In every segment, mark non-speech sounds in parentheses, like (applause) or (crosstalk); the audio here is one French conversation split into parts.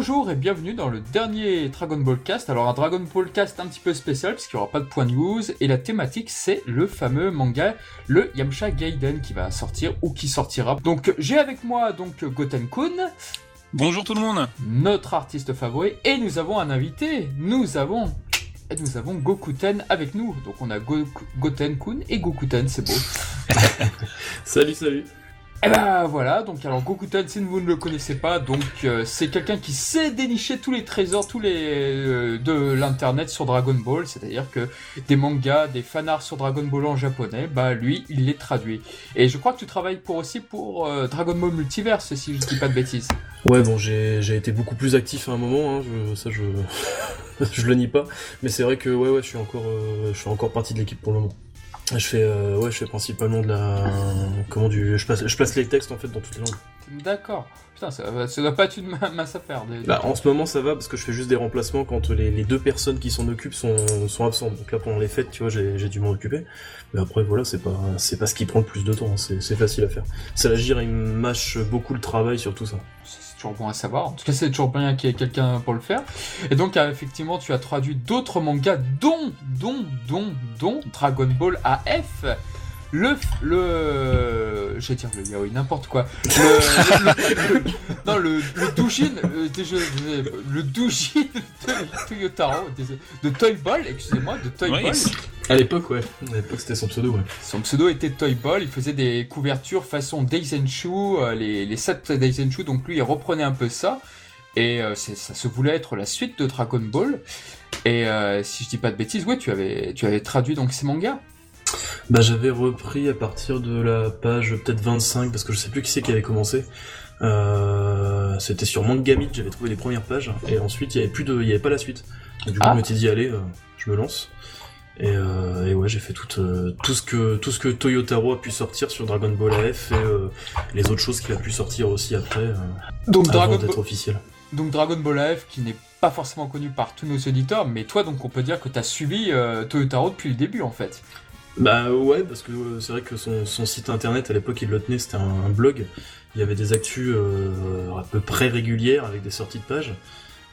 Bonjour et bienvenue dans le dernier Dragon Ball Cast. Alors un Dragon Ball Cast un petit peu spécial parce qu'il n'y aura pas de point news et la thématique c'est le fameux manga, le Yamcha Gaiden qui va sortir ou qui sortira. Donc j'ai avec moi donc Goten Kun. Bonjour tout le monde. Notre artiste favori et nous avons un invité. Nous avons nous avons Gokuten avec nous. Donc on a Goten Kun et Gokuten, c'est beau. (laughs) salut, salut. Et eh ben voilà, donc alors Gokuten, si vous ne le connaissez pas, donc euh, c'est quelqu'un qui sait dénicher tous les trésors, tous les euh, de l'internet sur Dragon Ball, c'est-à-dire que des mangas, des fanarts sur Dragon Ball en japonais, bah lui, il les traduit. Et je crois que tu travailles pour aussi pour euh, Dragon Ball Multiverse, si je dis pas de bêtises. Ouais, bon, j'ai été beaucoup plus actif à un moment, hein, je, ça je (laughs) je le nie pas, mais c'est vrai que ouais ouais, je suis encore je suis encore partie de l'équipe pour le moment. Je fais, euh, ouais, je fais principalement de la, comment du, je place, je place les textes en fait dans toutes les langues. D'accord. Putain, ça, ça doit pas être une masse à faire. Bah, en ce moment, ça va parce que je fais juste des remplacements quand les, les deux personnes qui s'en occupent sont, sont absentes. Donc là, pendant les fêtes, tu vois, j'ai dû m'en occuper. Mais après, voilà, c'est pas, c'est pas ce qui prend le plus de temps. C'est facile à faire. Ça, l'agir, il mâche beaucoup le travail sur tout ça toujours bon à savoir. En tout cas, c'est toujours bien qu'il y ait quelqu'un pour le faire. Et donc, euh, effectivement, tu as traduit d'autres mangas, dont, dont, dont, dont Dragon Ball AF. Le, le, je vais dire le yaoi, n'importe quoi. Le, non, le, le doujin, euh, le doujin de Toyotaro, de Toy Ball, excusez-moi, de Toy Ball. À l'époque, ouais. À l'époque, c'était son pseudo, ouais. Son pseudo était Toy Ball. Il faisait des couvertures façon Daisenshu, euh, les, les 7 Daisenshu. Donc lui, il reprenait un peu ça. Et euh, ça se voulait être la suite de Dragon Ball. Et euh, si je dis pas de bêtises, ouais, tu avais, tu avais traduit donc ces mangas. Bah, j'avais repris à partir de la page peut-être 25, parce que je sais plus qui c'est qui avait commencé. c'était sur Mangamit, j'avais trouvé les premières pages, et ensuite il y avait plus de, il y avait pas la suite. du coup, ah. je m'étais dit allez, je me lance. Et, euh, et, ouais, j'ai fait tout, euh, tout ce que tout ce que Toyotaro a pu sortir sur Dragon Ball AF et euh, les autres choses qu'il a pu sortir aussi après. Euh, donc avant Dragon d'être officiel. Donc Dragon Ball AF qui n'est pas forcément connu par tous nos auditeurs, mais toi donc on peut dire que tu as suivi Toyotaro depuis le début en fait. Bah ouais, parce que c'est vrai que son, son, site internet à l'époque il le tenait, c'était un, un, blog. Il y avait des actus à peu près régulières avec des sorties de pages.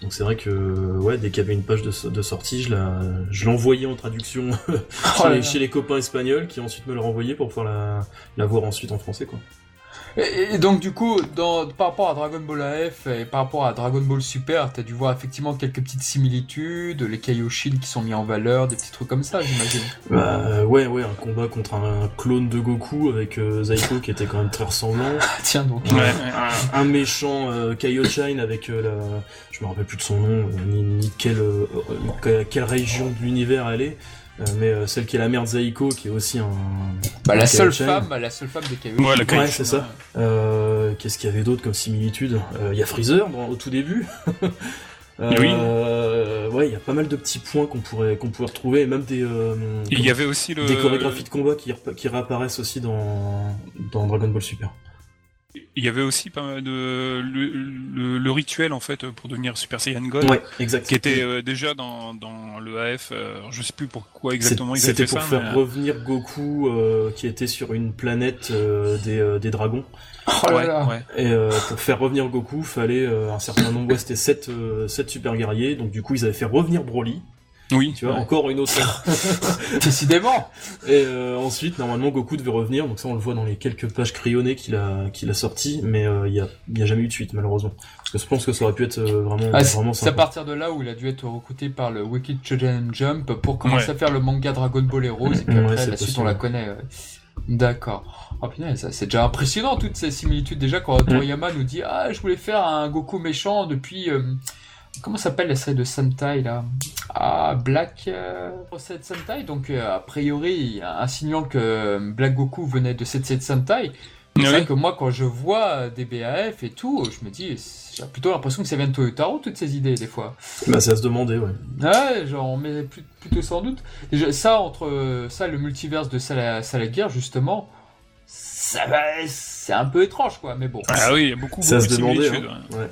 Donc c'est vrai que ouais, dès qu'il y avait une page de, sortie, je l'envoyais en traduction (laughs) oh chez, les, copains espagnols qui ensuite me le renvoyaient pour pouvoir la, la voir ensuite en français quoi. Et, donc du coup, dans, par rapport à Dragon Ball AF et par rapport à Dragon Ball Super, t'as dû voir effectivement quelques petites similitudes, les Kaioshin qui sont mis en valeur, des petits trucs comme ça, j'imagine. Bah ouais, ouais, un combat contre un clone de Goku avec euh, Zaiko qui était quand même très ressemblant. (laughs) Ah, tiens donc. Un, méchant euh, Kaioshin avec euh, la, je me rappelle plus de son nom, euh, ni, ni quelle, quelle région de l'univers elle est. Euh, mais euh, celle qui est la mère de Zaiko, qui est aussi un. Bah, la seule femme, la seule femme des Kaioshin. Ouais, ouais c'est ça. Euh, Qu'est-ce qu'il y avait d'autre comme similitude? Il y a Freezer au tout début. (laughs) oui. ouais, il y a pas mal de petits points qu'on pourrait qu'on pourrait retrouver, et même des. il y avait aussi le... des chorégraphies de combat qui, qui réapparaissent aussi dans dans Dragon Ball Super. Il y avait aussi pas mal de le, rituel en fait pour devenir Super Saiyan God, qui était euh, déjà dans, dans le AF. Euh, je sais plus pourquoi exactement ils C'était pour faire revenir Goku euh, qui était sur une planète des, des dragons. Oh là là. Et pour faire revenir Goku, fallait un certain nombre, c'était 7 sept super guerriers. Donc du coup, ils avaient fait revenir Broly. Oui. Tu vois, encore une autre. (laughs) Décidément. Et euh, ensuite, normalement, Goku devait revenir. Donc ça, on le voit dans les quelques pages crayonnées qu'il a, qu'il a sorties. Mais il euh, n'y a, y a jamais eu de suite, malheureusement. Parce que je pense que ça aurait pu être euh, vraiment, ah, vraiment C'est à partir de là où il a dû être recruté par le Wicked Children Jump pour commencer à faire le manga Dragon Ball Heroes. Et puis après, la suite, on la connaît. D'accord. Oh punaise, c'est déjà impressionnant toutes ces similitudes. Déjà, quand Toriyama nous dit Ah, je voulais faire un Goku méchant depuis comment s'appelle la série de Sentai là? Ah, Black euh, Sentai? Donc euh, a priori, insinuant que euh, Black Goku venait de cette série de Sentai. C'est vrai que moi, quand je vois des BAF et tout, je me dis, j'ai plutôt l'impression que ça vient de Toyotaro, toutes ces idées, des fois. Bah, c'est à se demander, ouais. Ouais, genre, on met plutôt sans doute. Déjà, ça, entre ça, le multiverse de Salaguerre, justement, ça c'est un peu étrange, quoi, mais bon. Ah oui, il y a beaucoup, ça beaucoup se demander, hein. ouais.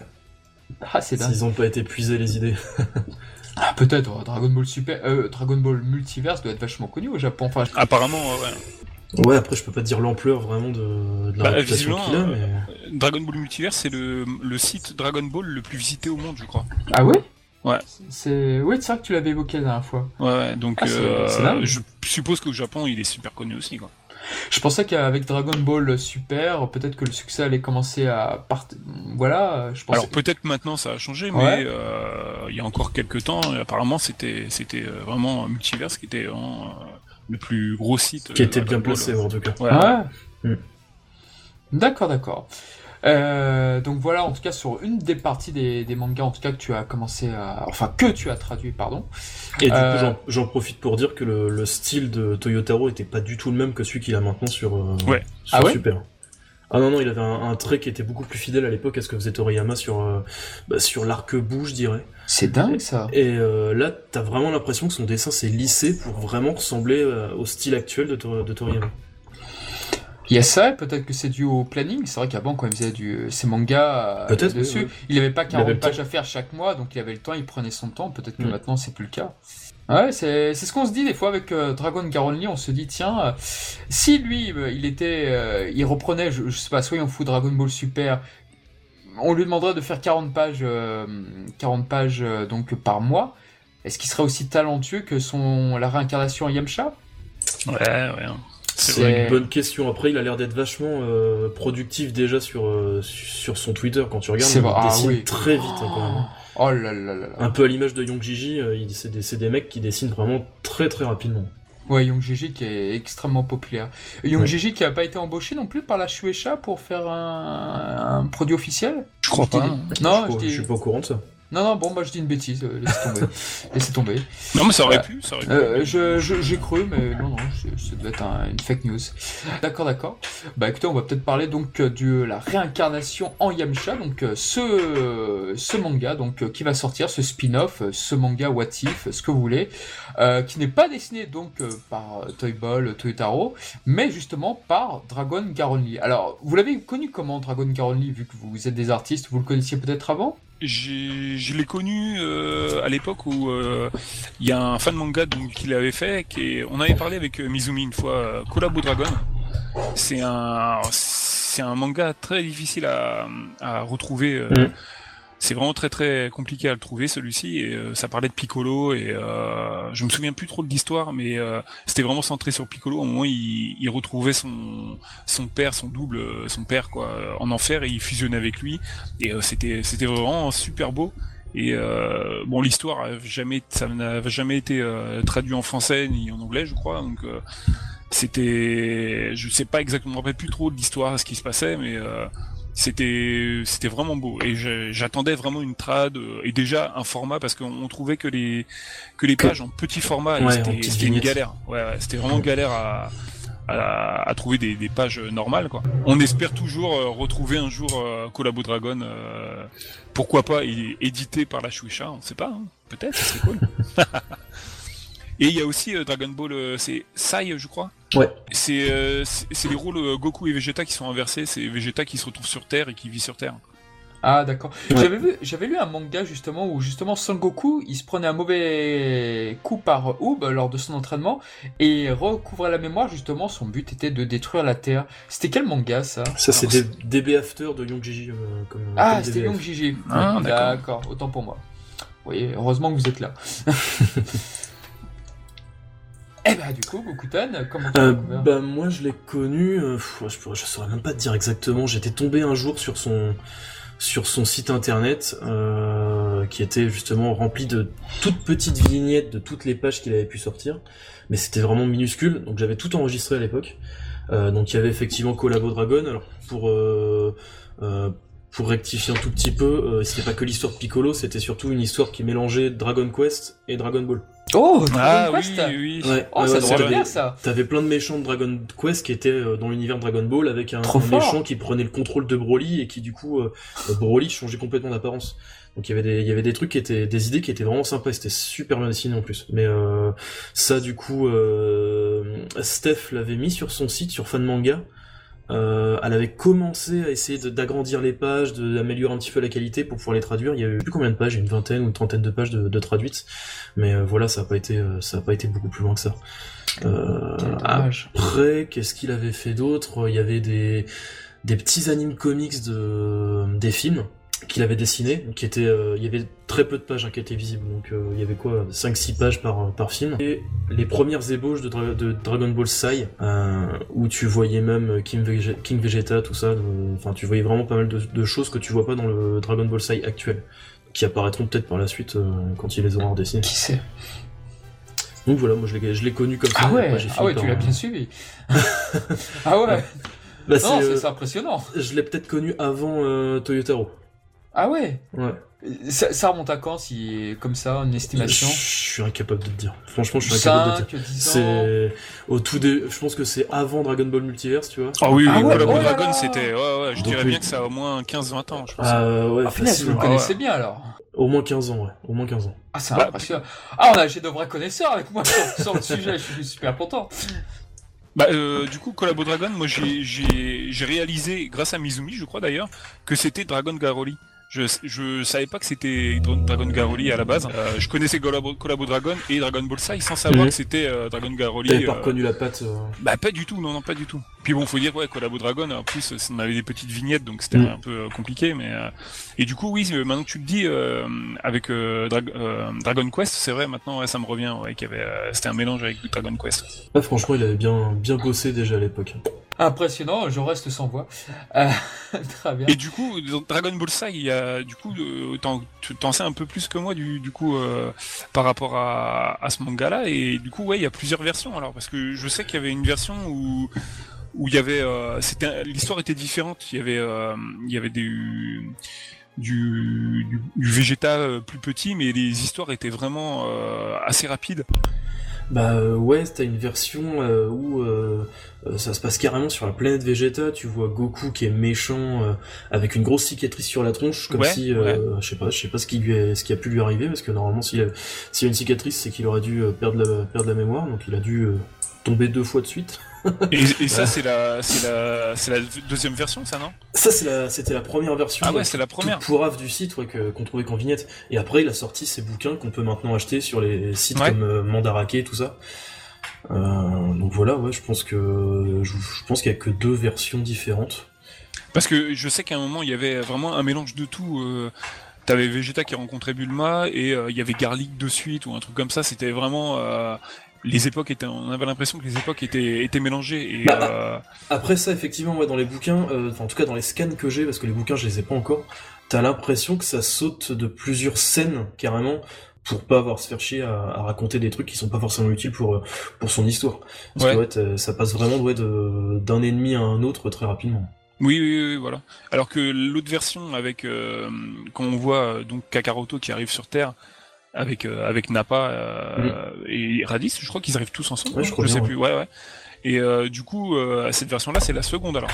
Ah, c'est S'ils ont pas été épuisés les idées. (laughs) ah, peut-être. Dragon Ball Super, euh, Dragon Ball Multiverse doit être vachement connu au Japon. Enfin, Apparemment, ouais. Ouais, après je peux pas dire l'ampleur vraiment de, de la bah, réputation qu'il a, mais... Dragon Ball Multiverse, c'est le, le site Dragon Ball le plus visité au monde, je crois. Ah ouais? Ouais. C'est oui, c'est vrai que tu l'avais évoqué la dernière fois. Ouais, ouais donc ah, euh, je suppose qu'au Japon, il est super connu aussi, quoi. Je pensais qu'avec Dragon Ball Super, peut-être que le succès allait commencer à partir. Voilà, je pense. Alors peut-être maintenant ça a changé, mais euh, il y a encore quelques temps, apparemment c'était c'était euh, vraiment Multiverse qui était le plus gros site. Qui était bien placé en tout cas. Ouais. Mm. D'accord, d'accord. Euh, donc voilà, en tout cas sur une des parties des, mangas, en tout cas que tu as commencé à, enfin que tu as traduit, pardon. Et du coup, euh, j'en profite pour dire que le, style de Toyotaro était pas du tout le même que celui qu'il a maintenant sur, euh, ouais. ah ouais Super. Ah non non, il avait un, trait qui était beaucoup plus fidèle à l'époque à ce que faisait Toriyama sur bah, sur l'arc-bout, je dirais. C'est dingue ça. Et là, t'as vraiment l'impression que son dessin s'est lissé pour vraiment ressembler au style actuel de, de Toriyama. Il y a ça, peut-être que c'est dû au planning. C'est vrai qu'avant, quand il faisait du, ses mangas euh, dessus, il n'avait pas 40 pages à faire chaque mois, donc il avait le temps, il prenait son temps. Peut-être que mm. maintenant, c'est plus le cas. Ouais, c'est ce qu'on se dit des fois avec euh, Dragon Garonly. On se dit, tiens, euh, si lui, il était, il reprenait, je, sais pas, soyons fous, Dragon Ball Super, on lui demanderait de faire 40 pages, 40 pages donc par mois. Est-ce qu'il serait aussi talentueux que son la réincarnation Yamcha? Ouais, ouais. C'est une bonne question. Après, il a l'air d'être vachement euh, productif déjà sur euh, sur son Twitter quand tu regardes. Il ah dessine très vite hein, quand même. Oh là là là. Un peu à l'image de Young Gigi, euh, c'est des, des, mecs qui dessinent vraiment très très rapidement. Ouais, Young Gigi qui est extrêmement populaire. Young Gigi qui a pas été embauché non plus par la Shueisha pour faire un, produit officiel? Je crois pas. Non, je, je suis pas au courant de ça. Non, non, bon, moi je dis une bêtise, euh, laissez tomber. (laughs) laissez tomber. Non, mais ça aurait pu, ça aurait pu. Euh, j'ai cru, mais non, non, ça doit être une fake news. D'accord, d'accord. Bah écoutez, on va peut-être parler donc euh, de la réincarnation en Yamcha, donc ce, ce manga donc qui va sortir, ce spin-off, ce manga What If, ce que vous voulez, qui n'est pas dessiné donc par Toy Ball, Toyotaro, mais justement par Dragon Garonly. Alors, vous l'avez connu comment Dragon Garonly, vu que vous êtes des artistes, vous le connaissiez peut-être avant? Je l'ai connu euh, à l'époque où euh, il y a un fan manga donc qui l'avait fait, qui on avait parlé avec euh, Mizumi une fois, Collabo Dragon. C'est un c'est un manga très difficile à, à retrouver. Mm c'est vraiment très très compliqué à le trouver celui-ci et euh, ça parlait de Piccolo et euh, je me souviens plus trop de l'histoire mais euh, c'était vraiment centré sur Piccolo. Au moment il, il retrouvait son son père son double son père quoi en enfer et il fusionnait avec lui. Et c'était c'était vraiment super beau. Et bon l'histoire jamais ça n'a jamais été traduit en français ni en anglais je crois. Donc c'était je sais pas exactement je me rappelle plus trop de l'histoire ce qui se passait mais c'était c'était vraiment beau. Et j'attendais vraiment une trad euh, et déjà un format parce qu'on trouvait que les que les pages en petit format c'était une galère. Ouais, ouais c'était vraiment galère à, à, à trouver des, des, pages normales quoi. On espère toujours euh, retrouver un jour euh, Collabo Dragon euh, pourquoi pas édité par la Shueisha on sait pas hein. peut-être c'est cool (laughs) Et il y a aussi euh, Dragon Ball, euh, c'est Sai, je crois. Ouais. C'est euh, c'est les rôles Goku et Vegeta qui sont inversés. C'est Vegeta qui se retrouve sur Terre et qui vit sur Terre. Ah d'accord. J'avais vu, j'avais lu un manga justement où justement Son Goku, il se prenait un mauvais coup par Oob lors de son entraînement et recouvrait la mémoire justement. Son but était de détruire la Terre. C'était quel manga ça? Ça c'était DB After de Young Gigi. ah c'était Young. Ah, d'accord. Autant pour moi. Oui, heureusement que vous êtes là. (laughs) Eh ben du coup, Gokutan, comment tu euh, Bah moi je l'ai connu, euh, je, je saurais même pas te dire exactement, j'étais tombé un jour sur son sur son site internet euh, qui était justement rempli de toutes petites vignettes de toutes les pages qu'il avait pu sortir, mais c'était vraiment minuscule, donc j'avais tout enregistré à l'époque. Euh, donc il y avait effectivement Collabo Dragon, alors pour euh, pour rectifier un tout petit peu, euh, c'était pas que l'histoire de Piccolo, c'était surtout une histoire qui mélangeait Dragon Quest et Dragon Ball. Oh, Dragon ah, Quest oui, oui. oh, ça ouais, bien ça. T'avais plein de méchants de Dragon Quest qui étaient euh, dans l'univers Dragon Ball avec un, méchant qui prenait le contrôle de Broly et qui du coup euh, Broly changeait complètement d'apparence. Donc il y avait des il y avait des trucs qui étaient des idées qui étaient vraiment sympas, c'était super bien dessiné en plus. Mais euh, ça du coup Steph l'avait mis sur son site sur Fan Manga. Euh, elle avait commencé à essayer d'agrandir les pages, d'améliorer un petit peu la qualité pour pouvoir les traduire. Il y a eu plus combien de pages, une vingtaine ou une trentaine de pages de, de traduites, mais euh, voilà, ça n'a pas été, euh, ça a pas été beaucoup plus loin que ça. Euh, après, qu'est-ce qu'il avait fait d'autre? Il y avait des, des petits animes comics de, des films qu'il avait dessiné, qui était, euh, il y avait très peu de pages hein, qui étaient visibles, donc euh, il y avait quoi, 5-6 pages par, par film. Et les premières ébauches de, de Dragon Ball Sai, euh, où tu voyais même King, King Vegeta, tout ça, enfin tu voyais vraiment pas mal de, de, choses que tu vois pas dans le Dragon Ball Sai actuel, qui apparaîtront peut-être par la suite quand il les aura redessinés. Qui sait? Donc voilà, moi je l'ai connu comme ça. Ah ouais, (laughs) ah ouais tu l'as (laughs) bien suivi. ah ouais? Bah, c'est impressionnant. Je l'ai peut-être connu avant Toyotaro. Ah ouais Ouais. Ça, remonte à quand, si comme ça, une estimation Je suis incapable de te dire. Franchement, je suis incapable de te dire. C'est au tout des. Je pense que c'est avant Dragon Ball Multiverse, tu vois. Ah oui, ah ouais, oh Dragon, c'était. Ouais, ouais. Je dirais bien que ça a au moins 15-20 ans, je pense. Ah ouais. Ah, vous le connaissez bien alors. Au moins 15 ans, ouais. Au moins 15 ans. Ah, c'est bah, impressionnant. Ah, on a j'ai de vrais connaisseurs avec moi (laughs) sur, le sujet. Je suis super content. Bah, euh, du coup, Collabo Dragon, moi j'ai réalisé, grâce à Mizumi, je crois d'ailleurs, que c'était Dragon Garoli. Je, je savais pas que c'était Dragon Garoli à la base. Euh, je connaissais Collabo, Dragon et Dragon Ball Sai sans savoir que c'était euh, Dragon Garoli. T'avais pas euh, reconnu la patte Bah pas du tout, non, non, pas du tout. Puis bon, faut dire ouais, Collabo Dragon. En plus, on avait des petites vignettes, donc c'était mhm. un peu compliqué, mais et du coup, oui, maintenant que tu le dis, avec Dragon Quest, c'est vrai, maintenant ouais, ça me revient, ouais, qu'il y avait, c'était un mélange avec Dragon Quest. Ouais, franchement, il avait bien, bien bossé déjà à l'époque. Impressionnant, je reste sans voix. Euh, (laughs) très bien. Et du coup, Dragon Ball Sai, il y du coup, euh, t'en sais un peu plus que moi du, coup euh, par rapport à, ce manga-là, et du coup, ouais, il y a plusieurs versions. Alors, parce que je sais qu'il y avait une version où où il y avait, l'histoire était différente. Il y avait, il y avait du, du, du plus petit, mais les histoires étaient vraiment assez rapides. Bah euh, ouais, t'as une version euh, où euh, ça se passe carrément sur la planète Vegeta. Tu vois Goku qui est méchant avec une grosse cicatrice sur la tronche, comme si, je sais pas, je sais pas ce qui lui est, ce qui a pu lui arriver, parce que normalement s'il a, s'il a une cicatrice, c'est qu'il aurait dû perdre la, perdre la mémoire, donc il a dû tomber deux fois de suite et, (laughs) ça, c'est la, c'est la, c'est la deuxième version, ça, non? Ça, c'est la, c'était la première version. Ah ouais, c'est la première. Pourrave du site, ouais, qu'on trouvait qu'en vignette. Et après, il a sorti ses bouquins qu'on peut maintenant acheter sur les sites comme euh, Mandarake et tout ça. Euh, donc voilà, ouais, je pense que, je, pense qu'il y a que deux versions différentes. Parce que je sais qu'à un moment, il y avait vraiment un mélange de tout. Euh, T'avais Vegeta qui rencontrait Bulma et euh, il y avait Garlic de suite ou un truc comme ça. C'était vraiment euh, les époques étaient, on avait l'impression que les époques étaient, étaient mélangées. Et, bah, euh, Après ça, effectivement, ouais, dans les bouquins, euh, en tout cas dans les scans que j'ai, parce que les bouquins je les ai pas encore, t'as l'impression que ça saute de plusieurs scènes carrément pour pas avoir se faire chier à, raconter des trucs qui sont pas forcément utiles pour euh, pour son histoire. Parce que ouais, ça passe vraiment ouais, d'un ennemi à un autre très rapidement. Oui, oui, oui, voilà. Alors que l'autre version avec quand on voit donc Kakaroto qui arrive sur Terre avec euh, avec Nappa euh, et Radis, je crois qu'ils arrivent tous ensemble. Ouais, je, crois je sais plus. Ouais, ouais. Et euh, du coup, cette version-là, c'est la seconde alors.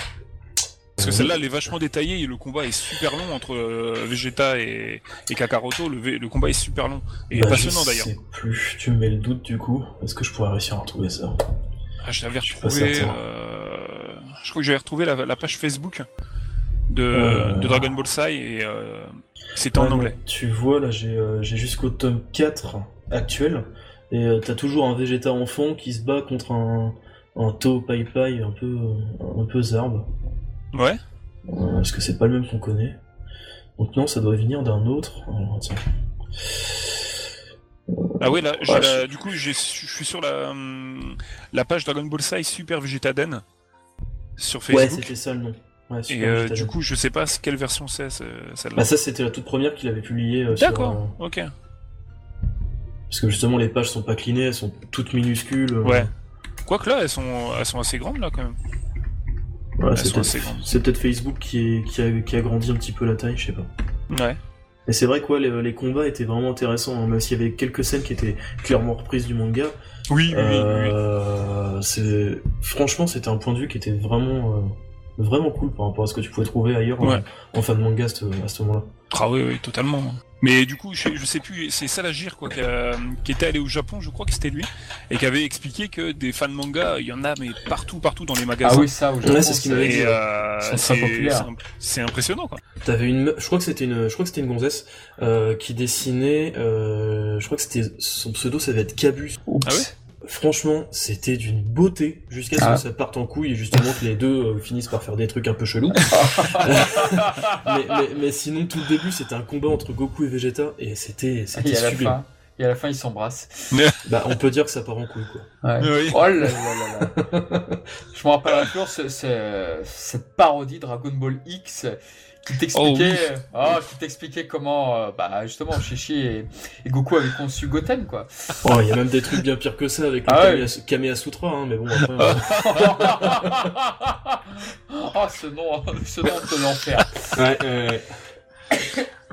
Parce que celle-là, elle est vachement détaillée et le combat est super long entre Vegeta et, et Kakaroto. Le, le, combat est super long et bah, passionnant d'ailleurs. Je sais plus, tu me mets le doute du coup. Est-ce que je pourrais réussir à retrouver ça? Ah, Je l'avais retrouvé. je crois que j'avais retrouvé la, la, page Facebook de, de Dragon Ball Sai et c'est en anglais. Tu vois, là, j'ai euh, jusqu'au tome 4 actuel, et euh, t'as toujours un Vegeta enfant qui se bat contre un, un To Pai Pai un peu, un peu zarbe. Ouais. Euh, Est-ce que c'est pas le même qu'on connaît? Donc non, ça doit venir d'un autre. Ah ouais, là, du coup, je suis sur la, la page Dragon Ball Sai Super Vegeta Den sur Facebook. Ouais, c'était ça le nom et euh, du coup, je sais pas quelle version c'est celle-là. Bah ça, c'était la toute première qu'il avait publiée. Euh, D'accord, euh, ok. Parce que justement, les pages sont pas clinées, elles sont toutes minuscules. Ouais. Quoique là, elles sont, elles sont assez grandes là quand même. Ouais, c'est peut-être Facebook qui, qui, a, qui a grandi un petit peu la taille, je sais pas. Ouais. Et c'est vrai que les, les, combats étaient vraiment intéressants, hein, même s'il y avait quelques scènes qui étaient clairement reprises du manga. Oui, oui, euh, oui. Franchement, c'était un point de vue qui était vraiment vraiment cool par rapport à ce que tu pouvais trouver ailleurs en, fin de manga à ce, moment-là. Ah oui, oui, totalement. Mais du coup, je, sais plus, c'est Salagir quoi, qui, était allé au Japon, je crois que c'était lui, et qui avait expliqué que des fans de manga, il y en a mais partout, partout dans les magasins. Ah oui, ça, au Japon, c'est ce qu'il m'avait dit. Euh, c'est impressionnant quoi. T'avais une, je crois que c'était une, je crois que c'était une gonzesse euh, qui dessinait, euh, je crois que c'était son pseudo, ça devait être Cabus. Ah ouais? Franchement, c'était d'une beauté jusqu'à ce que ah. ça parte en couille et justement que les deux euh, finissent par faire des trucs un peu chelous. (laughs) (laughs) mais, sinon, tout le début, c'était un combat entre Goku et Vegeta et c'était c'était sublime. Et à la fin, ils s'embrassent. (laughs) bah, on peut dire que ça part en couille, quoi. Ouais. Oh là là là là. Je me rappelle toujours cette parodie Dragon Ball X qui t'expliquait, oh, oh, qui t'expliquait comment, euh, bah, justement, Shishi et, Goku avaient conçu Goten, quoi. Oh, il y a même des trucs bien pires que ça avec le ah, Kamea, Sutra, hein, mais bon, après. (laughs) Euh. oh, ce nom, ce nom de l'enfer. Ouais, ouais.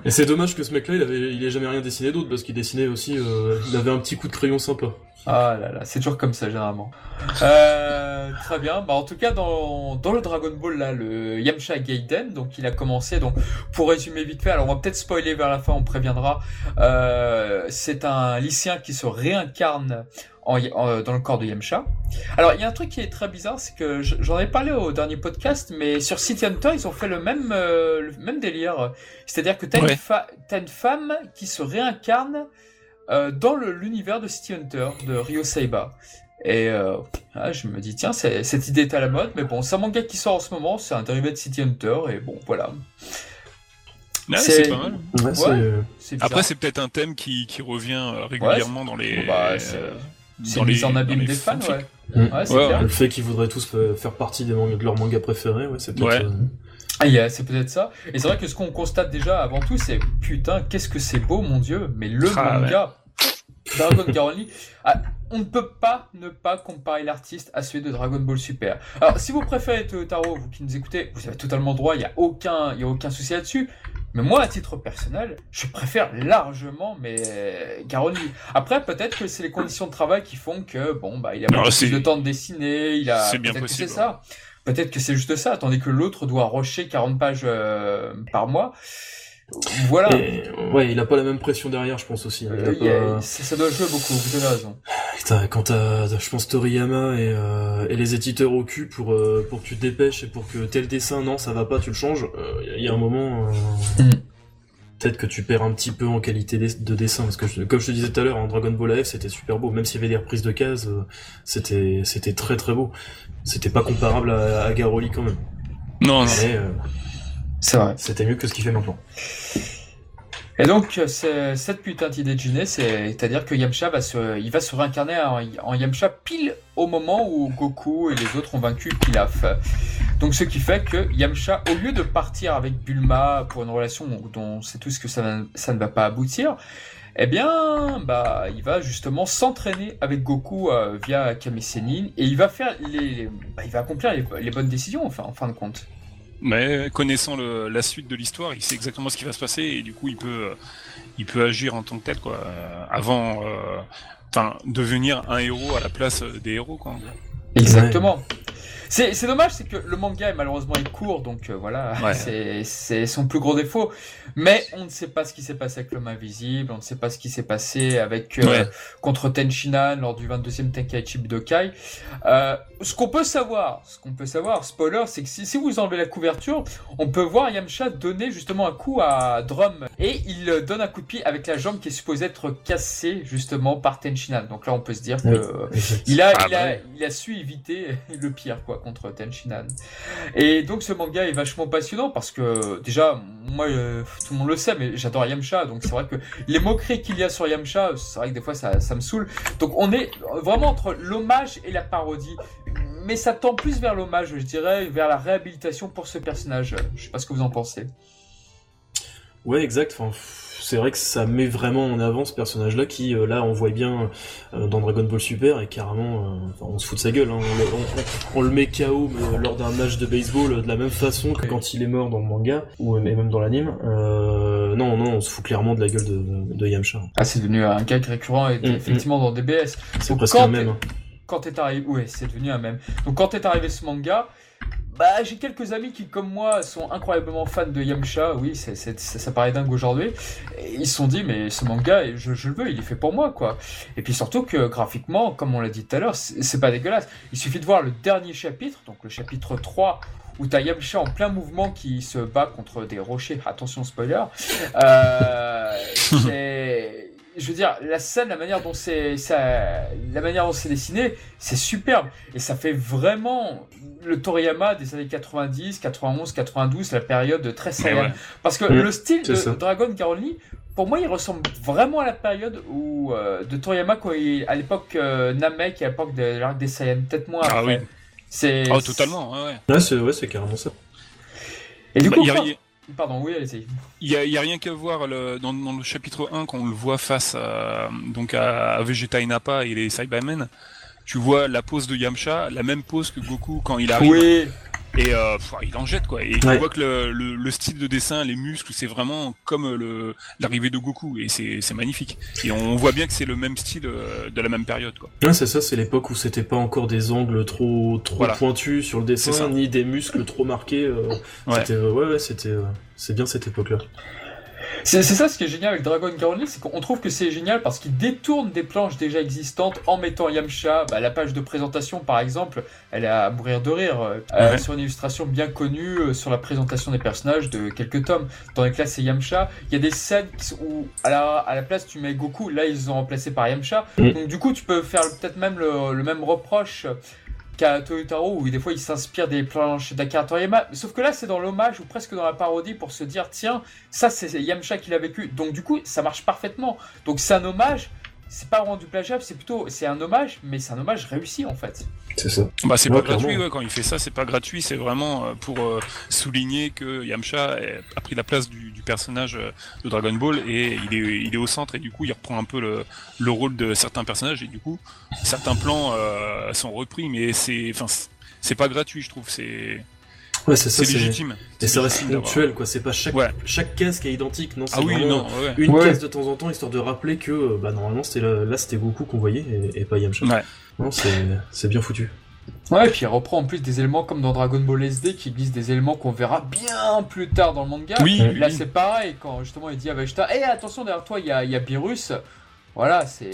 Et c'est dommage que ce mec-là, il avait, il ait jamais rien dessiné d'autre parce qu'il dessinait aussi, euh, il avait un petit coup de crayon sympa. Ah là là, c'est toujours comme ça généralement. Euh, très bien. Bah en tout cas dans, dans le Dragon Ball là, le Yamcha Gaiden, donc il a commencé. Donc pour résumer vite fait, alors on va peut-être spoiler vers la fin, on préviendra. Euh, c'est un lycéen qui se réincarne en, dans le corps de Yamcha. Alors il y a un truc qui est très bizarre, c'est que j'en ai parlé au dernier podcast, mais sur City Hunter ils ont fait le même euh, le même délire. C'est-à-dire que t'as une, une femme qui se réincarne euh, dans l'univers de City Hunter de Ryo Saiba. Et euh, ah, je me dis, tiens, cette idée est à la mode, mais bon, c'est un manga qui sort en ce moment, c'est un dérivé de City Hunter, et bon, voilà. c'est pas mal. Euh, Après, c'est peut-être un thème qui, qui revient régulièrement dans les. Bah, c'est mise en abîme des fans, ouais. Mm. Le fait qu'ils voudraient tous faire partie des de leurs mangas préférés, ouais, c'est peut-être. Ah, c'est peut-être ça. Et c'est vrai que ce qu'on constate déjà avant tout, c'est putain, qu'est-ce que c'est beau, mon dieu. Mais le ah, manga, Dragon Garoli, ah, on ne peut pas ne pas comparer l'artiste à celui de Dragon Ball Super. Alors, si vous préférez Taro, vous qui nous écoutez, vous avez totalement droit, il n'y a aucun, il y a aucun souci là-dessus. Mais moi, à titre personnel, je préfère largement mais Garoli. Après, peut-être que c'est les conditions de travail qui font que bon, bah, il a plus de temps de dessiner, il a. C'est bien possible. C'est ça. Peut-être que c'est juste ça, tandis que l'autre doit rusher 40 pages euh, par mois. Voilà. ouais, il a pas la même pression derrière, je pense aussi. Hein. ça, doit jouer beaucoup, vous avez raison. Putain, quand t'as, je pense, Toriyama et, euh, et les éditeurs au cul pour, euh, pour que tu te dépêches et pour que tel dessin, non, ça va pas, tu le changes, il y a un moment... Mm. Peut-être que tu perds un petit peu en qualité de dessin, parce que comme je te disais tout à l'heure, en Dragon Ball F, c'était super beau, même s'il y avait des reprises de cases, c'était c'était très très beau c'était pas comparable à, à, Garoli quand même. Non, non. Euh, c'est vrai. C'était mieux que ce qu'il fait maintenant. Et donc, cette putain d'idée de Jiné, c'est-à-dire que Yamcha va se, il va se réincarner en, Yamcha pile au moment où Goku et les autres ont vaincu Pilaf. Donc, ce qui fait que Yamcha, au lieu de partir avec Bulma pour une relation dont c'est tout ce que ça, ne va pas aboutir, eh bien, bah, il va justement s'entraîner avec Goku euh, via Kame et il va faire les, bah, il va accomplir les, bonnes décisions, en fin de compte. Mais connaissant la suite de l'histoire, il sait exactement ce qui va se passer et du coup, il peut, peut agir en tant que tel, quoi, euh, avant, euh, devenir un héros à la place des héros, quoi. Exactement. C'est dommage, c'est que le manga est malheureusement est court, donc euh, voilà, (laughs) c'est son plus gros défaut. Mais on ne sait pas ce qui s'est passé avec l'homme invisible, on ne sait pas ce qui s'est passé avec euh, contre Tenshinhan lors du 22e Tenkaichi Budokai. Euh, ce qu'on peut savoir, ce qu'on peut savoir, spoiler, c'est que si, si, vous enlevez la couverture, on peut voir Yamcha donner justement un coup à Drum et il donne un coup de pied avec la jambe qui est supposée être cassée justement par Tenshinhan. Donc là, on peut se dire que il a, il a, il a su éviter (laughs) le pire quoi contre Tenshinhan. Et donc ce manga est vachement passionnant parce que déjà, moi, euh, tout le monde le sait, mais j'adore Yamcha, donc c'est vrai que les moqueries qu'il y a sur Yamcha, c'est vrai que des fois ça, ça me saoule. Donc on est vraiment entre l'hommage et la parodie mais ça tend plus vers l'hommage, je dirais, vers la réhabilitation pour ce personnage. Je sais pas ce que vous en pensez. Ouais, exact. Enfin, c'est vrai que ça met vraiment en avant ce personnage-là qui, euh, là, on voit bien euh, dans Dragon Ball Super et carrément, euh, on se fout de sa gueule. Hein. On, le met KO lors d'un match de baseball de la même façon que quand il est mort dans le manga ou même dans l'anime. non, non, on se fout clairement de la gueule de, Yamcha. Ah, c'est devenu un gag récurrent et mm, mm. effectivement dans DBS. C'est presque un même. Quand est arrivé, ouais, c'est devenu un même. Donc quand est arrivé ce manga, bah, j'ai quelques amis qui, comme moi, sont incroyablement fans de Yamcha. Oui, ça, ça, paraît dingue aujourd'hui. Ils se sont dit, mais ce manga, je, je, le veux, il est fait pour moi, quoi. Et puis surtout que graphiquement, comme on l'a dit tout à l'heure, c'est, pas dégueulasse. Il suffit de voir le dernier chapitre, donc le chapitre 3, où t'as Yamcha en plein mouvement qui se bat contre des rochers. Attention, spoiler. Euh, (laughs) c'est je veux dire, la scène, la manière dont c'est, ça, la manière dont c'est dessiné, c'est superbe. Et ça fait vraiment le Toriyama des années 90, 91, 92, la période très Saiyan. Parce que mm. le style de Dragon Garoli, pour moi, il ressemble vraiment à la période où, euh, de Toriyama quand il, à l'époque euh, Namek, à l'époque de l'arc des Saiyans, peut-être moins ah, Oui. C'est. Oh, totalement, ouais. Ouais, c'est, ouais, c'est carrément ça. Et du bah, coup, Pardon, oui, allez-y. Il n'y a, y a, rien qu'à voir le, dans, dans, le chapitre 1, quand on le voit face à, donc à, Vegeta et Nappa et les Cybermen, tu vois la pose de Yamcha, la même pose que Goku quand il arrive. Oui. Et euh, il en jette quoi. Et tu vois que le, le, style de dessin, les muscles, c'est vraiment comme le l'arrivée de Goku et c'est magnifique. Et on voit bien que c'est le même style euh, de la même période quoi. Ouais, c'est ça, c'est l'époque où c'était pas encore des angles trop trop pointus sur le dessin, ni des muscles trop marqués. Euh, ouais. ouais, ouais, c'était c'est bien cette époque-là. C'est ça ce qui est génial avec Dragon Gauntlet, c'est qu'on trouve que c'est génial parce qu'il détourne des planches déjà existantes en mettant Yamcha. Bah, la page de présentation, par exemple, elle est à mourir de rire euh, sur une illustration bien connue euh, sur la présentation des personnages de quelques tomes. Dans les classes, c'est Yamcha. Il y a des scènes où, à la, à la place, tu mets Goku. Là, ils ont remplacé par Yamcha. Mm. Donc, du coup, tu peux faire peut-être même le, le même reproche qu'à Toyotaro où des fois il s'inspire des planches d'Akira Toriyama. Sauf que là c'est dans l'hommage ou presque dans la parodie pour se dire tiens ça c'est Yamcha qui l'a vécu. Donc du coup ça marche parfaitement. Donc c'est un hommage. C'est pas vraiment du plagiat, c'est plutôt c'est un hommage, mais c'est un hommage réussi en fait. C'est ça. Bah c'est pas gratuit quand il fait ça, c'est pas gratuit, c'est vraiment euh, pour euh, souligner que Yamcha a pris la place du, personnage euh, de Dragon Ball et il est, il est au centre et du coup il reprend un peu le, le rôle de certains personnages et du coup certains plans sont repris mais c'est enfin c'est pas gratuit je trouve c'est Ouais, c'est ça. C'est légitime. Et ça reste ponctuel, quoi. C'est pas chaque, chaque caisse qui est identique, non? Ah oui, non. Une caisse de temps en temps, histoire de rappeler que, bah, normalement, c'était là, c'était Goku qu'on voyait et, pas Yamcha. Ouais. Non, c'est bien foutu. Ouais, et puis il reprend en plus des éléments comme dans Dragon Ball SD qui glissent des éléments qu'on verra bien plus tard dans le manga. Oui, Là, c'est pareil, quand justement il dit à Vegeta Hé, attention, derrière toi, il y a, y a Beerus. Voilà, c'est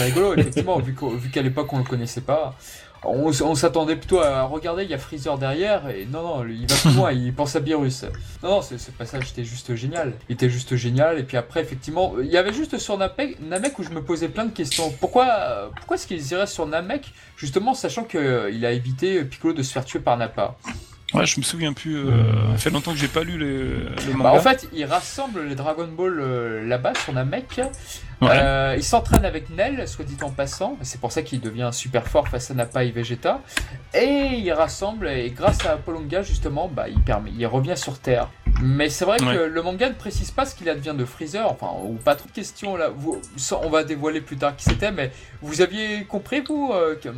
rigolo, effectivement, vu qu'à l'époque on le connaissait pas on, s'attendait plutôt à regarder, il y a Freezer derrière, et non, non, il va plus loin, il pense à Beerus. Non, non, ce, passage était juste génial. Il était juste génial, et puis après, effectivement, il y avait juste sur Namek, Namek où je me posais plein de questions. Pourquoi, pourquoi est-ce qu'il irait sur Namek, justement, sachant qu'il a évité Piccolo de se faire tuer par Nappa? Ouais, je me souviens plus. Euh, ça fait longtemps que j'ai pas lu le, bah, en fait, il rassemble les Dragon Ball euh, là-bas sur Namek. Euh, il s'entraîne avec Nell, soit dit en passant. C'est pour ça qu'il devient super fort face à Nappa et Vegeta. Et il rassemble, et grâce à Polonga, justement, bah, il, permet, il revient sur Terre. Mais c'est vrai que le manga ne précise pas ce qu'il advient de Freezer. Enfin, ou pas trop de questions là. Vous, on va dévoiler plus tard qui c'était, mais vous aviez compris, vous, que,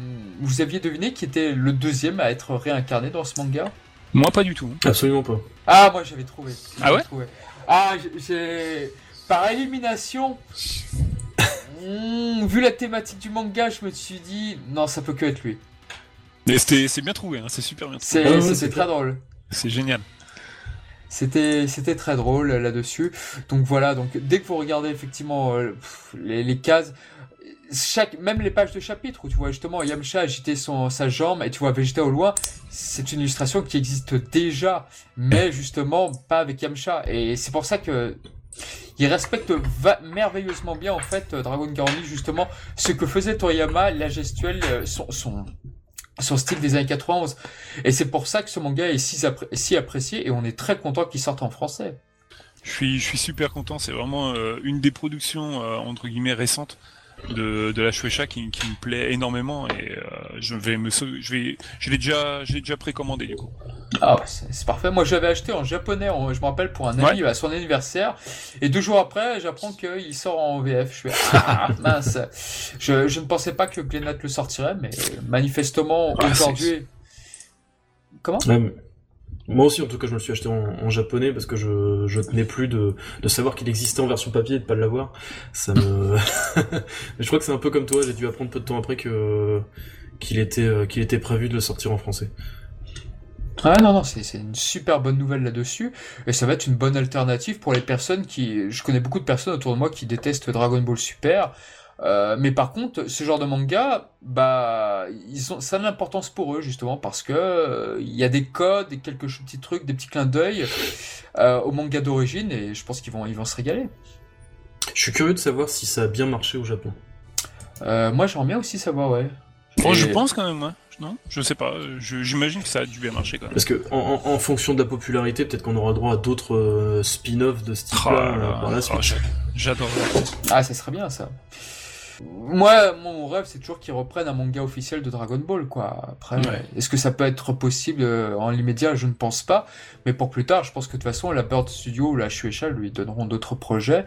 vous aviez deviné qui était le deuxième à être réincarné dans ce manga? Moi, pas du tout. Absolument pas. Ah, moi, j'avais trouvé. Ah ouais? Ah, j'ai. Par élimination. Hmm, vu la thématique du manga, je me suis dit, non, ça peut que être lui. Mais c'est bien trouvé, hein, c'est super bien trouvé. C'est très drôle. C'est génial. C'était c'était très drôle là-dessus. Donc voilà, donc dès que vous regardez effectivement euh, les, les, cases, chaque, même les pages de chapitre où tu vois justement Yamcha agiter son, sa jambe et tu vois Vegeta au loin, c'est une illustration qui existe déjà, mais justement pas avec Yamcha. Et c'est pour ça que il respecte merveilleusement bien en fait Dragon Garni justement ce que faisait Toriyama, la gestuelle, euh, son, style des années 91. Et c'est pour ça que ce manga est si, apprécié et on est très content qu'il sorte en français. Je suis, super content, c'est vraiment euh, une des productions euh, entre guillemets récentes de, de la Shueisha qui, qui, me plaît énormément et euh, je vais me je vais je l'ai déjà j'ai déjà précommandé du coup. Ah c'est parfait. Moi j'avais acheté en japonais, je me rappelle pour un ami à son anniversaire et deux jours après j'apprends qu'il sort en VF. Je suis ah (laughs) mince. Je, je ne pensais pas que Glenat le sortirait mais manifestement ah, aujourd'hui. Comment? Moi aussi, en tout cas, je me le suis acheté en, japonais parce que je, je tenais plus de, de savoir qu'il existait en version papier et de pas l'avoir. Ça me. Mais (laughs) je crois que c'est un peu comme toi. J'ai dû apprendre peu de temps après que qu'il était euh, qu'il était prévu de le sortir en français. Ah non non, c'est une super bonne nouvelle là-dessus et ça va être une bonne alternative pour les personnes qui. Je connais beaucoup de personnes autour de moi qui détestent Dragon Ball Super euh, mais par contre, ce genre de manga, bah, ils ont, ça a de l'importance pour eux justement parce que euh, il y a des codes, et quelques petits trucs, des petits clins d'œil euh, au manga d'origine et je pense qu'ils vont, ils vont se régaler. Je suis curieux de savoir si ça a bien marché au Japon. moi, j'aimerais bien aussi savoir, ouais. Oh, je pense quand même, ouais. Non, je sais pas. J'imagine que ça a dû bien marcher quand même. Parce que en, fonction de la popularité, peut-être qu'on aura droit à d'autres euh, spin-offs de ce type-là oh euh, par la suite. Oh, J'adore. Ah, ça serait bien ça. Moi, mon rêve, c'est toujours qu'ils reprennent un manga officiel de Dragon Ball, quoi. Après, est-ce que ça peut être possible euh, en l'immédiat Je ne pense pas. Mais pour plus tard, je pense que de toute façon, la Bird Studio ou la Shueisha lui donneront d'autres projets.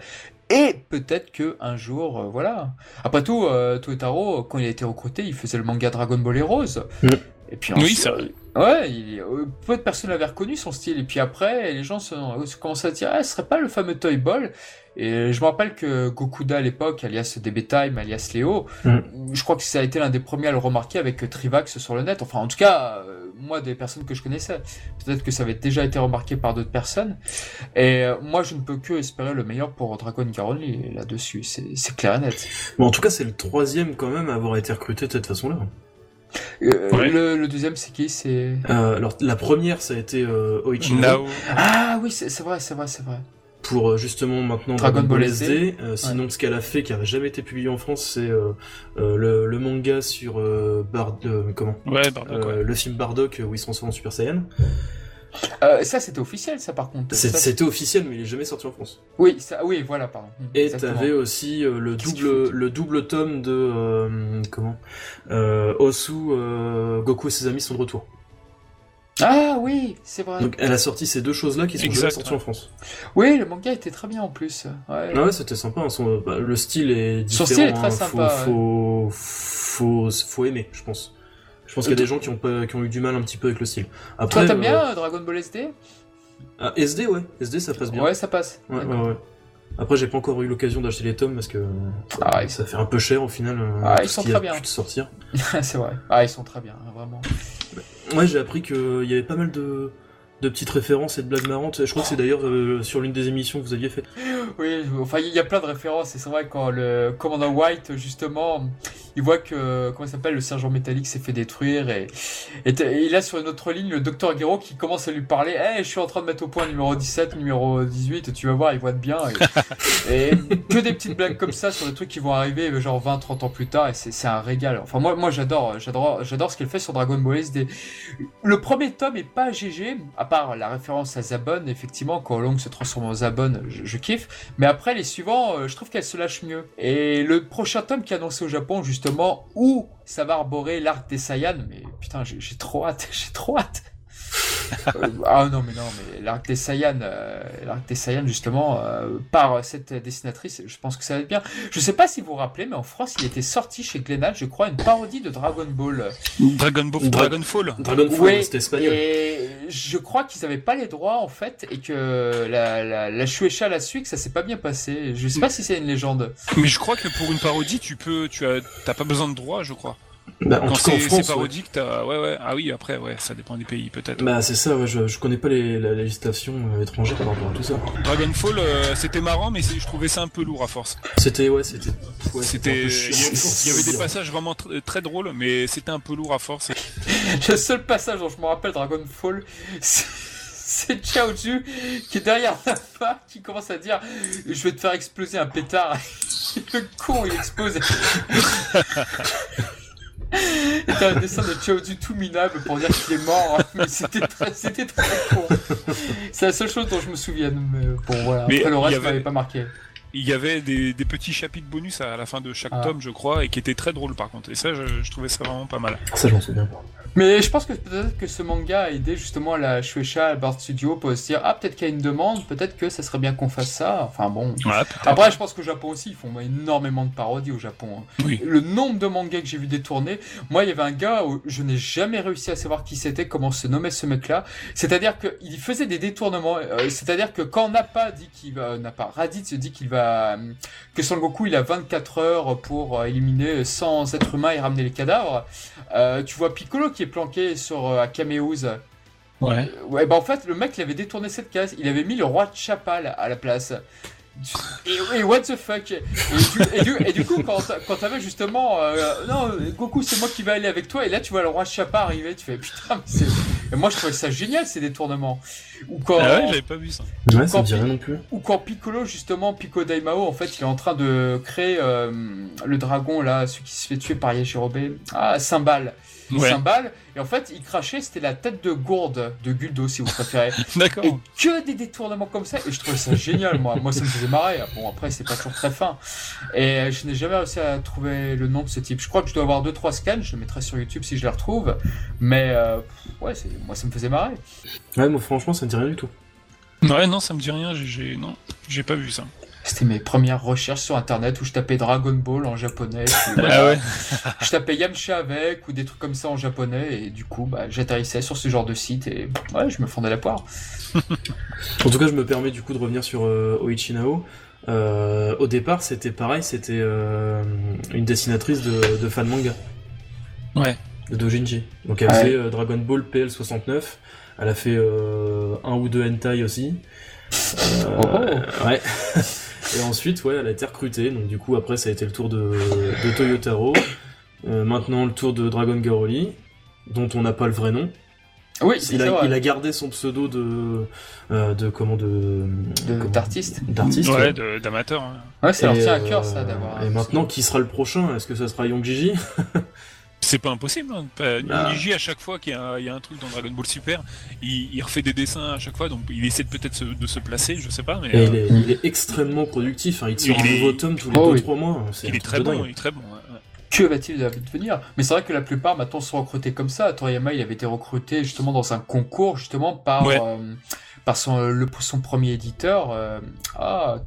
Et peut-être que un jour, euh, voilà. Après tout, euh, Toetaro, quand il a été recruté, il faisait le manga Dragon Ball Heroes. Mm. Et puis oui, ça. Ouais, il, euh, peu de personnes avaient reconnu son style. Et puis après, les gens se, se commencé à dire, ah, ce serait pas le fameux Toy Ball? Et je me rappelle que Gokuda à l'époque, alias DB Time, alias Léo, mm. je crois que ça a été l'un des premiers à le remarquer avec Trivax sur le net. Enfin, en tout cas, moi, des personnes que je connaissais. Peut-être que ça avait déjà été remarqué par d'autres personnes. Et euh, moi, je ne peux que espérer le meilleur pour Dragon Garoli là-dessus. C'est clair et net. Bon, en tout cas, c'est le troisième quand même à avoir été recruté de cette façon-là. Euh, le, deuxième, c'est qui? C'est. Euh, alors, la première, ça a été Oichi Ah oui, c'est vrai, c'est vrai, c'est vrai. Pour euh, justement maintenant Dragon, Ball SD. Euh, sinon, ce qu'elle a fait, qui n'avait jamais été publié en France, c'est euh, le, manga sur Bard, comment? Ouais, Bardock, Le film Bardock où ils sont en Super Saiyan. Ça c'était officiel ça par contre. C'était officiel mais il est jamais sorti en France. Oui, ça, oui voilà pardon. Et t'avais aussi le double le double tome de comment Osu Goku et ses amis sont de retour. Ah oui, c'est vrai. Donc elle a sorti ces deux choses-là qui sont déjà sorties en France. Oui, le manga était très bien en plus. Ouais, ah ouais c'était sympa. Hein, bah, le style est différent. Son style est très hein, sympa. Faut, faut, faut, aimer, je pense. Pense qu'il y a des gens qui ont, pas, qui ont eu du mal un petit peu avec le style. Après, Toi, t'aimes bien euh, Dragon Ball SD ah, SD, ouais. SD, ça passe bien. Ouais, ça passe. Ouais, ouais, Après, j'ai pas encore eu l'occasion d'acheter les tomes parce que ah, ça fait un peu cher au final. Euh, ah, ils sont très bien. de sortir. (laughs) c'est vrai. Ah, ils sont très bien, vraiment. Ouais, j'ai appris qu'il y avait pas mal de, de petites références et de blagues marrantes. Je crois que c'est d'ailleurs euh, sur l'une des émissions que vous aviez faites. (gasps) Oui, enfin il y a plein de références et c'est vrai quand le commandant White justement, il voit que comment s'appelle le sergent métallique s'est fait détruire et, et, il a sur une autre ligne le docteur Guéraud qui commence à lui parler. Eh, je suis en train de mettre au point numéro 17, numéro 18, tu vas voir, il voit de bien. (laughs) Et, que des petites blagues comme ça sur des trucs qui vont arriver genre 20, 30 ans plus tard et c'est un régal. Enfin moi moi j'adore, j'adore, j'adore ce qu'elle fait sur Dragon Ball SD. Le premier tome est pas GG, à part la référence à Zabon, effectivement quand Long se transforme en Zabon, je, je kiffe. Mais après les suivants, euh, je trouve qu'elle se lâche mieux. Et le prochain tome qui est annoncé au Japon justement où ça va arborer l'arc des Saiyans, mais putain j'ai trop hâte, j'ai trop hâte. (laughs) Ah non mais non mais l'arc des Saiyans, euh, l'arc des Saiyans justement euh, par cette dessinatrice, je pense que ça va être bien. Je sais pas si vous vous rappelez, mais en France il était sorti chez Glénat, je crois, une parodie de Dragon Ball. Dragon Ball, Dragon Fall. Dragon Fall, c'était espagnol. Et je crois qu'ils avaient pas les droits en fait et que la la, la Shueisha l'a su que ça s'est pas bien passé. Je sais pas si c'est une légende. Mais je crois que pour une parodie, tu peux, tu as, t'as pas besoin de droits, je crois. Bah, en c'est parodique, ouais. ouais. ouais, Ah oui, après, ouais, ça dépend des pays, peut-être. Bah, c'est ça, ouais, je, je connais pas les, la législation euh, étrangère par rapport à tout ça. Dragonfall, euh, c'était marrant, mais je trouvais ça un peu lourd à force. C'était, ouais, c'était. Ouais, c'était. Il y, avait des (laughs) passages vraiment très drôles, mais c'était un peu lourd à force. (laughs) Le seul passage dont je me rappelle Dragonfall, (laughs) c'est Chaoju qui est derrière la femme qui commence à dire Je vais te faire exploser un pétard. le con, il explose. C'était un dessin de Chaozu tout minable pour dire qu'il est mort, hein. mais c'était très, c'était très con. C'est la seule chose dont je me souviens, mais bon voilà. Après le reste, m'avait pas marqué il y avait des, des, petits chapitres bonus à la fin de chaque ah. tome, je crois, et qui étaient très drôles par contre. Et ça, je, je trouvais ça vraiment pas mal. Ça, j'en souviens. Mais je pense que peut-être que ce manga a aidé justement la Shueisha, à Bart Studio pour se dire ah peut-être qu'il y a une demande, peut-être que ça serait bien qu'on fasse ça. Enfin bon. Après je pense qu'au Japon aussi ils font énormément de parodies au Japon. Hein. Oui. Le nombre de mangas que j'ai vu détourner, moi il y avait un gars où je n'ai jamais réussi à savoir qui c'était, comment se nommait ce mec-là. C'est-à-dire qu'il faisait des détournements. Euh, c'est-à-dire que quand Nappa dit qu'il va, n'a pas Raditz dit qu'il va, que Son Goku il a 24 heures pour euh, éliminer 100 êtres humains et ramener les cadavres. Euh, tu vois Piccolo qui est planqué sur euh, Akameouz. Ouais. Euh, ouais, bah en fait, le mec, il avait détourné cette case. Il avait mis le roi de Chapal à la place. Et, what the fuck? Et du, coup, quand, quand t'avais justement, euh, non, Goku, c'est moi qui vais aller avec toi, et là tu vois le roi Chapa arriver, tu fais putain, mais c'est. Et moi je trouvais ça génial ces détournements. Ou quand, ah ouais, j'avais pas vu ça. Ouais, ça me dit rien non plus. Ou quand Piccolo, justement, Piccolo Daimao, en fait, il est en train de créer euh, le dragon, là, celui qui se fait tuer par Yashirobe. Ah, Cymbal ouais. cymbales. Et en fait, il crachait, c'était la tête de gourde de Guldo, si vous préférez. (laughs) D'accord. Et que des détournements comme ça. Et je trouvais ça génial, moi. Moi, ça me faisait marrer. Bon, après, c'est pas toujours très fin. Et je n'ai jamais réussi à trouver le nom de ce type. Je crois que je dois avoir deux trois scans. Je le mettrai sur YouTube si je les retrouve. Mais euh, ouais, moi, ça me faisait marrer. Ouais, moi, franchement, ça me dit rien du tout. Ouais, non, ça me dit rien. J'ai, non, j'ai pas vu ça. C'était mes premières recherches sur internet où je tapais Dragon Ball en japonais. ah ouais. (laughs) je tapais Yamcha avec ou des trucs comme ça en japonais et du coup bah, j'atterrissais sur ce genre de site et ouais, je me fondais la poire. (laughs) en tout cas, je me permets du coup de revenir sur euh, Oichinao. Euh, au départ, c'était pareil, c'était euh, une dessinatrice de, de, fan manga. Ouais. De Dojinji. Donc elle faisait euh, Dragon Ball PL69. Elle a fait un ou deux hentai aussi. Oh, oh. Ouais. (laughs) Et ensuite, ouais, elle a été recrutée. Donc du coup, après, ça a été le tour de, de Toyotaro. Euh, maintenant, le tour de Dragon Garoli, dont on n'a pas le vrai nom. Oui, il a, il a gardé son pseudo de, euh, de comment de d'artiste, d'artiste, ouais, d'amateur. Hein. Ouais, ça leur tient à cœur ça d'avoir. Et maintenant, qui sera le prochain Est-ce que ça sera Young Gigi? (laughs) C'est pas impossible. Hein. Bah. à chaque fois qu'il y, a un truc dans Dragon Ball Super, il, refait des dessins à chaque fois, donc il essaie peut-être de se placer, je sais pas. Mais euh, il, est, extrêmement productif. Hein. Il tire un nouveau tome tous les 2-3 oh, mois. il est très bon, il est très bon. Que va-t-il devenir Mais c'est vrai que la plupart maintenant sont recrutés comme ça. Toriyama, il avait été recruté justement dans un concours, justement par, euh, par son, le, son premier éditeur. Euh, ah,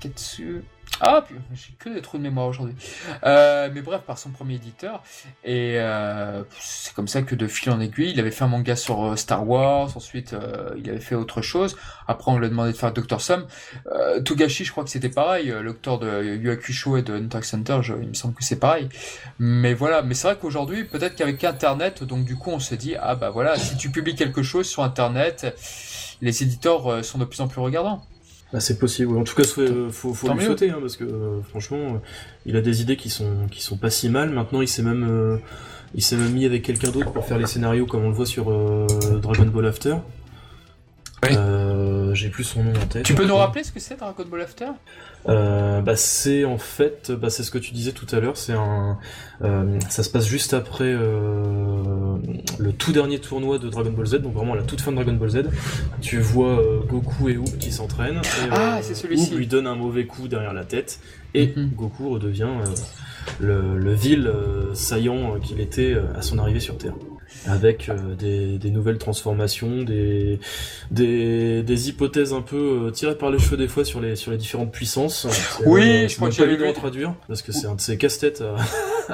Ketsu. Ah, j'ai que des trous de mémoire aujourd'hui. Euh, mais bref, par son premier éditeur. Et euh, c'est comme ça que de fil en aiguille, il avait fait un manga sur euh, Star Wars. Ensuite, il avait fait autre chose. Après, on lui a demandé de faire Doctor Sum. Togashi, je crois que c'était pareil. L'auteur de Yu Hakusho et de Hunter Center, il me semble que c'est pareil. Mais voilà. Mais c'est vrai qu'aujourd'hui, peut-être qu'avec Internet, donc du coup, on se dit, ah bah voilà, si tu publies quelque chose sur Internet, les éditeurs sont de plus en plus regardants. Bah, c'est possible. En tout cas, faut, faut, faut lui sauter, hein, parce que euh, franchement, euh, il a des idées qui sont qui sont pas si mal. Maintenant, il s'est même euh, il s'est même mis avec quelqu'un d'autre pour faire les scénarios, comme on le voit sur Dragon Ball After. Euh, j'ai plus son nom en tête. Tu peux nous rappeler ce que c'est Dragon Ball After euh, bah, c'est en fait, bah, c'est ce que tu disais tout à l'heure. C'est un, euh, ça se passe juste après euh, le tout dernier tournoi de Dragon Ball Z, donc vraiment la toute fin de Dragon Ball Z. Tu vois euh, Goku et Oop qui s'entraînent. Ah, c'est celui-ci. Oop lui donne un mauvais coup derrière la tête et mhm. Goku redevient le, le vil saillant qu'il était à son arrivée sur Terre avec euh, des, des, nouvelles transformations, des, des, des, hypothèses un peu euh, tirées par les cheveux des fois sur les, sur les différentes puissances. Oui, je crois que j'avais lu traduire parce que c'est un de ces casse-têtes.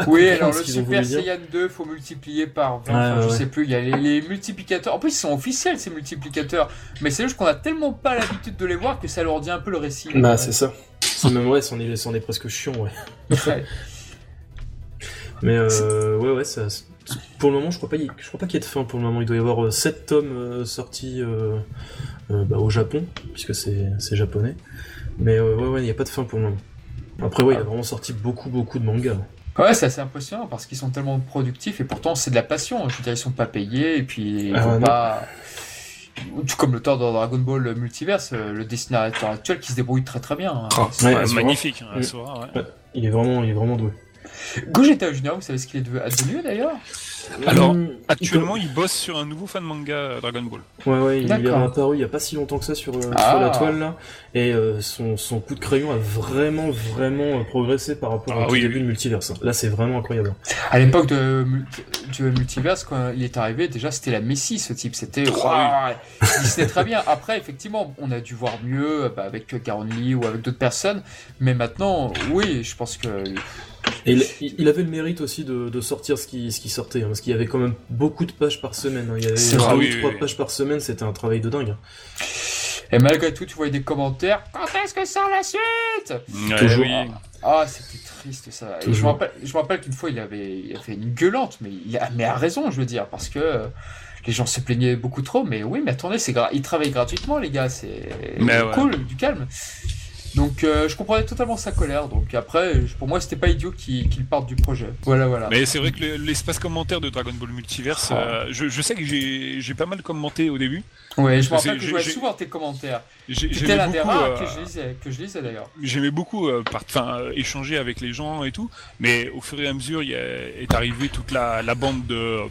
oui, (laughs) alors le Super Saiyan 2, faut multiplier par 20, je sais plus, il y a les, les, multiplicateurs. En plus, ils sont officiels ces multiplicateurs, mais c'est juste qu'on a tellement pas l'habitude de les voir que ça leur dit un peu le récit. Bah, c'est ça. C'est même ouais, c'en est, est, presque chiant, ouais. (laughs) Mais euh, ouais, ouais, ça, pour le moment, je crois pas, je crois pas qu'il y ait de fin pour le moment. Il doit y avoir 7 euh, tomes euh, sortis euh, bah, au Japon, puisque c'est japonais. Mais ouais, ouais, il n'y a pas de fin pour le moment. Après, ouais, il a vraiment sorti beaucoup, beaucoup de mangas. Ouais, c'est assez impressionnant parce qu'ils sont tellement productifs et pourtant c'est de la passion. Je veux dire, ils sont pas payés et puis ils ah, pas. Tout comme le l'auteur de Dragon Ball Multiverse, le dessinateur actuel qui se débrouille très très bien. Hein. Oh, magnifique, hein, il est vraiment, il est vraiment doué. Gogeta Junior, vous savez ce qu'il est devenu d'ailleurs alors, hum, actuellement, il bosse sur un nouveau fan manga euh, Dragon Ball. Ouais, ouais, il est apparu il y a pas si longtemps que ça sur, euh, ah. la toile là, et euh, son, son coup de crayon a vraiment, vraiment progressé par rapport ah au début de Multiverse. Là, c'est vraiment incroyable. À l'époque de du Multiverse, quand il est arrivé, déjà c'était la Messie, ce type. C'était, ah il très bien. Après, effectivement, on a dû voir mieux bah, avec Caron Lee ou avec d'autres personnes, mais maintenant, oui, je pense que et il, avait le mérite aussi de, sortir ce qui, ce qui sortait, hein, parce qu'il y avait quand même beaucoup de pages par semaine. Hein. Il y avait deux ou trois pages par semaine, c'était un travail de dingue. Et malgré tout, tu voyais des commentaires. Quand est-ce que sort la suite? Toujours. Ah, c'était triste ça. je me rappelle, rappelle qu'une fois, il avait, il fait une gueulante, mais il a, mais a raison, je veux dire, parce que les gens se plaignaient beaucoup trop. Mais oui, mais attendez, c'est il travaillent gratuitement, les gars, c'est cool, du calme. Donc euh, je comprenais totalement sa colère. Donc après, pour moi, c'était pas idiot qu'il parte du projet. Voilà, voilà. Mais c'est vrai que l'espace commentaire de Dragon Ball Multiverse, ah. euh, je, sais que j'ai pas mal commenté au début. Ouais, je me rappelle que je voyais souvent tes commentaires. J'étais l'un des rares que je lisais, que je lisais d'ailleurs. J'aimais beaucoup, enfin, échanger avec les gens et tout. Mais au fur et à mesure, il est arrivé toute la, la bande de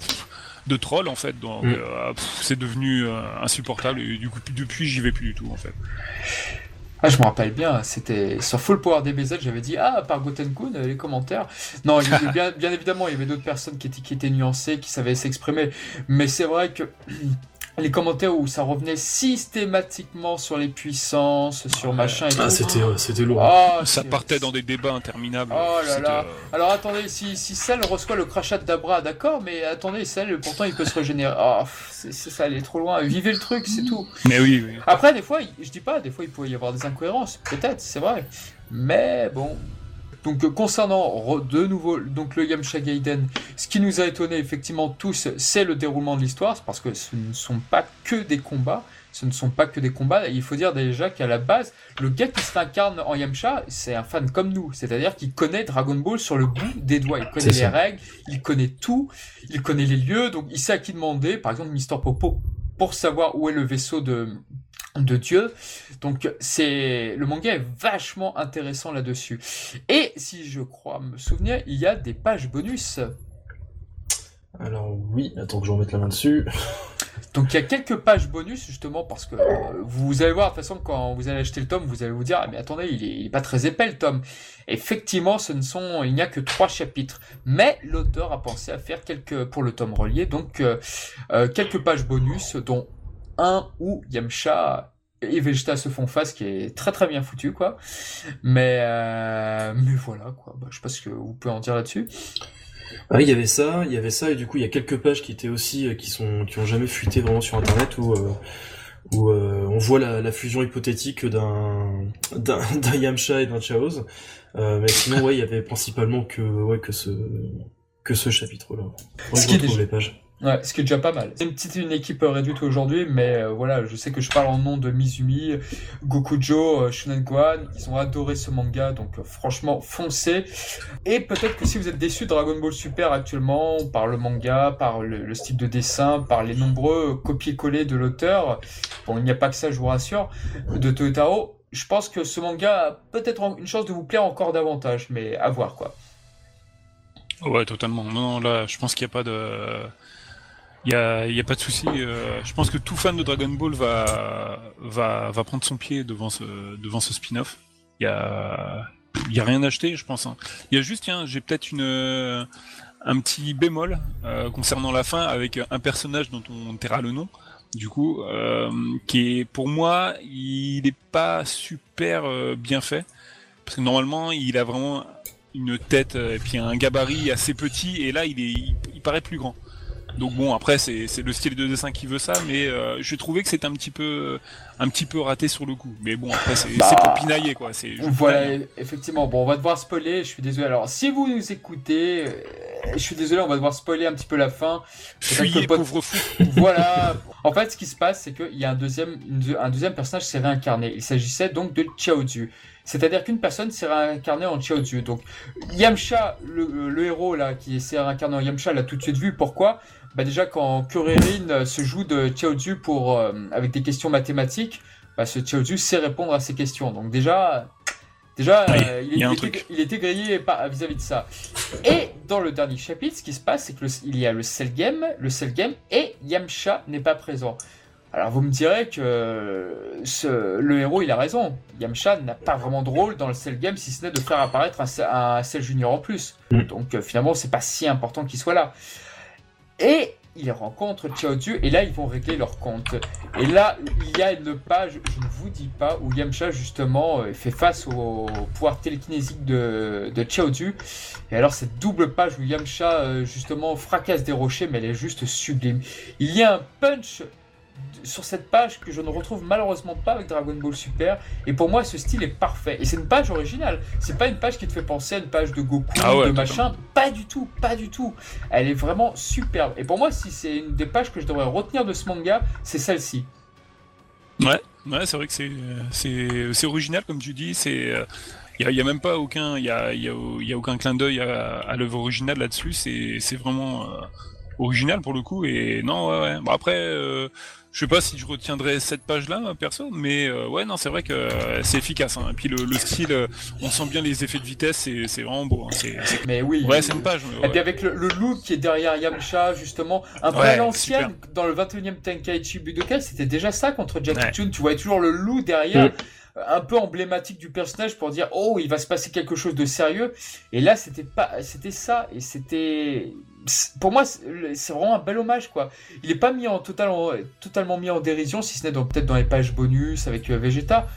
de troll en fait. Donc mm. euh, c'est devenu euh, insupportable et du coup depuis j'y vais plus du tout en fait. Ah, je me rappelle bien, c'était sur Full Power DBZ, j'avais dit Ah, par Gotenkun, euh, les commentaires. Non, (laughs) bien, bien évidemment, il y avait d'autres personnes qui étaient, qui étaient nuancées, qui savaient s'exprimer. Mais c'est vrai que les commentaires où ça revenait systématiquement sur les puissances, sur machin et ah, c'était c'était lourd. Ah, ça partait dans des débats interminables. Oh là là. Alors attendez, si si Cell reçoit le crachat d'Abra, d'accord, mais attendez, Cell pourtant il peut se régénérer. Oh, c'est ça allait trop loin. Vivez le truc, c'est tout. Mais oui, oui. Après des fois, je dis pas, des fois il pourrait y avoir des incohérences, peut-être, c'est vrai. Mais bon, donc euh, concernant de nouveau donc le Yamcha Gaiden, ce qui nous a étonné effectivement tous, c'est le déroulement de l'histoire, parce que ce ne sont pas que des combats, ce ne sont pas que des combats. il faut dire déjà qu'à la base, le gars qui s'incarne en Yamcha, c'est un fan comme nous, c'est-à-dire qu'il connaît Dragon Ball sur le bout des doigts, il connaît les règles, il connaît tout, il connaît les lieux, donc il sait à qui demander, par exemple Mister Popo, pour savoir où est le vaisseau de de Dieu. Donc c'est le manga est vachement intéressant là-dessus. Et si je crois me souvenir, il y a des pages bonus. Alors oui, attends que je remette la main dessus. Donc il y a quelques pages bonus justement parce que euh, vous allez voir de toute façon quand vous allez acheter le tome, vous allez vous dire ah, mais attendez il est, pas très épais le tome. Effectivement, ce ne sont il n'y a que trois chapitres, mais l'auteur a pensé à faire quelques pour le tome relié donc euh, euh, quelques pages bonus dont un où Yamcha et Vegeta se font face, qui est très très bien foutu, quoi. Mais, euh, mais voilà, quoi. Bah, je sais pas ce que vous pouvez en dire là-dessus. Ah, il y avait ça, il y avait ça, et du coup, il y a quelques pages qui étaient aussi, euh, qui sont, qui ont jamais fuité vraiment sur Internet, où, euh, où on voit la, la, fusion hypothétique d'un, d'un, (laughs) Yamcha et d'un Chaoz. mais sinon, ouais, il y avait principalement que, ouais, que ce, que ce chapitre-là. Ce qui est les pages. Ouais, ce qui est déjà pas mal. C'est une petite équipe réduite aujourd'hui, mais euh, voilà, je sais que je parle en nom de Mizumi, Gokujo, euh, Shunen Gohan, ils ont adoré ce manga, donc euh, franchement, foncez. Et peut-être que si vous êtes déçu de Dragon Ball Super actuellement, par le manga, par le, style de dessin, par les nombreux copier-coller de l'auteur, bon, il n'y a pas que ça, je vous rassure, de Toyotaro, je pense que ce manga a peut-être une chance de vous plaire encore davantage, mais à voir, quoi. Ouais, totalement. Non, là, je pense qu'il n'y a pas de il y a, a, pas de souci. Euh, je pense que tout fan de Dragon Ball va va va prendre son pied devant ce devant ce spin-off. Il y a y a rien à acheter, je pense. Hein. Il y a juste tiens, j'ai peut-être une un petit bémol euh, concernant la fin avec un personnage dont on taira le nom. Du coup, euh, qui est pour moi, il n'est pas super euh, bien fait parce que normalement, il a vraiment une tête et puis un gabarit assez petit et là, il est il paraît plus grand. Donc bon, après c'est le style de dessin qui veut ça, mais euh, je trouvais que c'était un petit peu un petit peu raté sur le coup. Mais bon, après c'est bah, pour pinailler quoi. Voilà, effectivement. Bon, on va devoir spoiler. Je suis désolé. Alors, si vous nous écoutez, euh, je suis désolé, on va devoir spoiler un petit peu la fin. Fuyez, pauvre fou. voilà. En fait, ce qui se passe, c'est qu'il y a un deuxième un deuxième personnage s'est réincarné. Il s'agissait donc de Chaozu. C'est-à-dire qu'une personne s'est réincarnée en Chaozu. Donc Yamcha, le, le, héros là qui s'est réincarné en Yamcha, l'a tout de suite vu. Pourquoi? Bah déjà quand Kuririn euh, se joue de Chaozu pour euh, avec des questions mathématiques, bah, ce Chaozu sait répondre à ces questions. Donc déjà, déjà euh, il, était, grillé vis-à-vis de ça. Et dans le dernier chapitre, ce qui se passe, c'est qu'il y a le Cell Game, le Cell Game et Yamcha n'est pas présent. Alors vous me direz que ce, le héros il a raison. Yamcha n'a pas vraiment de rôle dans le Cell Game si ce n'est de faire apparaître un, un Cell Junior en plus. Mm. Donc finalement c'est pas si important qu'il soit là. Et ils rencontrent Chaozu et là ils vont régler leur compte. Et là il y a une page, je ne vous dis pas, où Yamcha justement euh, fait face au pouvoir télékinésique de, de. Et alors cette double page où Yamcha euh, justement fracasse des rochers, mais elle est juste sublime. Il y a un punch sur cette page que je ne retrouve malheureusement pas avec Dragon Ball Super. Et pour moi, ce style est parfait. Et c'est une page originale. C'est pas une page qui te fait penser à une page de Goku, ah de machin. Pas du tout, pas du tout. Elle est vraiment superbe. Et pour moi, si c'est une des pages que je devrais retenir de ce manga, c'est celle-ci. Ouais, Ouais, c'est vrai que c'est original comme tu dis. C'est il y a, même pas aucun il y a, y a, aucun clin d'œil à, à l'œuvre originale là-dessus. C'est c'est vraiment original pour le coup. Et non, ouais, ouais. Bon, après, euh, je sais pas si je retiendrai cette page-là, perso, mais euh, ouais, non, c'est vrai que euh, c'est efficace. Hein. Et puis le, le, style, euh, on sent bien les effets de vitesse, c'est vraiment beau. Hein. Mais oui. Ouais, c'est une page. Et puis avec le, le, look qui est derrière Yamcha, justement, un peu à l'ancienne, dans le 21 e Tenkaichi Budokai, c'était déjà ça contre Jackie Chun. Tu voyais toujours le loup derrière. Un peu emblématique du personnage pour dire oh il va se passer quelque chose de sérieux et là c'était pas c'était ça et c'était pour moi, c'est vraiment un bel hommage, quoi. Il n'est pas mis en, total, totalement mis en dérision, si ce n'est peut-être dans les pages bonus avec euh, Vegeta,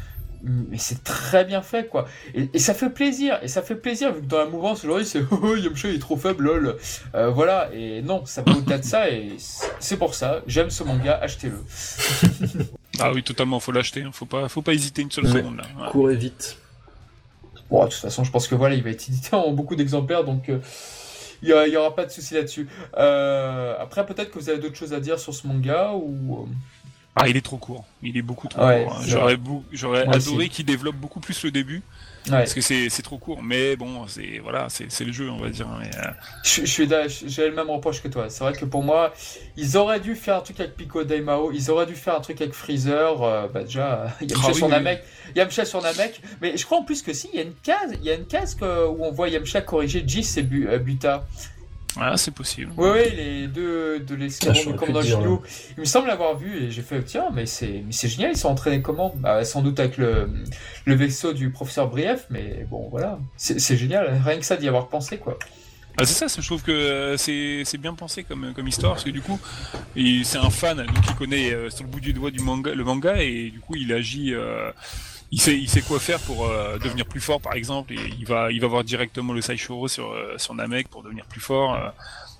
mais c'est très bien fait, quoi. Et, ça fait plaisir, et ça fait plaisir, vu que dans la mouvance, aujourd'hui, c'est (laughs) « Oh, Yamcha, il est trop faible, lol euh, Voilà, et non, ça peut au-delà de ça, et c'est pour ça, j'aime ce manga, achetez-le. (laughs) ah oui, totalement, faut l'acheter, hein. faut pas, faut pas hésiter une seule seconde, là. Courez vite. Bon, de toute façon, je pense que voilà, il va être édité en beaucoup d'exemplaires, donc... Euh, il n'y aura pas de souci là-dessus. Euh, après, peut-être que vous avez d'autres choses à dire sur ce manga ou. Euh, ah, il est trop court. Il est beaucoup trop court. Hein. J'aurais, j'aurais adoré qu'il développe beaucoup plus le début. Parce que c'est, trop court. Mais bon, c'est, voilà, c'est, le jeu, on va dire. Euh, je, suis j'ai le même reproche que toi. C'est vrai que pour moi, ils auraient dû faire un truc avec Pico Daimao. Ils auraient dû faire un truc avec Freezer. bah, déjà, (laughs) Yamcha ah, sur Namek. Yamcha sur Namek. Mais je crois en plus que si, il y a une case, il y a une case où on voit Yamcha corriger Jis et Buta. Ah, c'est possible. Oui, oui, les deux de l'escadron du commandant Gino. Il me semble l'avoir vu et j'ai fait, tiens, mais c'est, c'est génial, ils sont entraînés comment? Bah, Sans doute avec le, le vaisseau du professeur Brief, mais bon, voilà. C'est, génial, rien que ça d'y avoir pensé, quoi. Ah, c'est ça, je trouve que euh, c'est, c'est bien pensé comme, comme histoire, parce que du coup, c'est un fan, donc il connaît euh, sur le bout du doigt du manga, le manga, et du coup, il agit. Euh, il sait, il sait quoi faire pour euh, devenir plus fort, par exemple. Et il va, il va voir directement le Saishoro sur, euh, sur Namek pour devenir plus fort. Euh.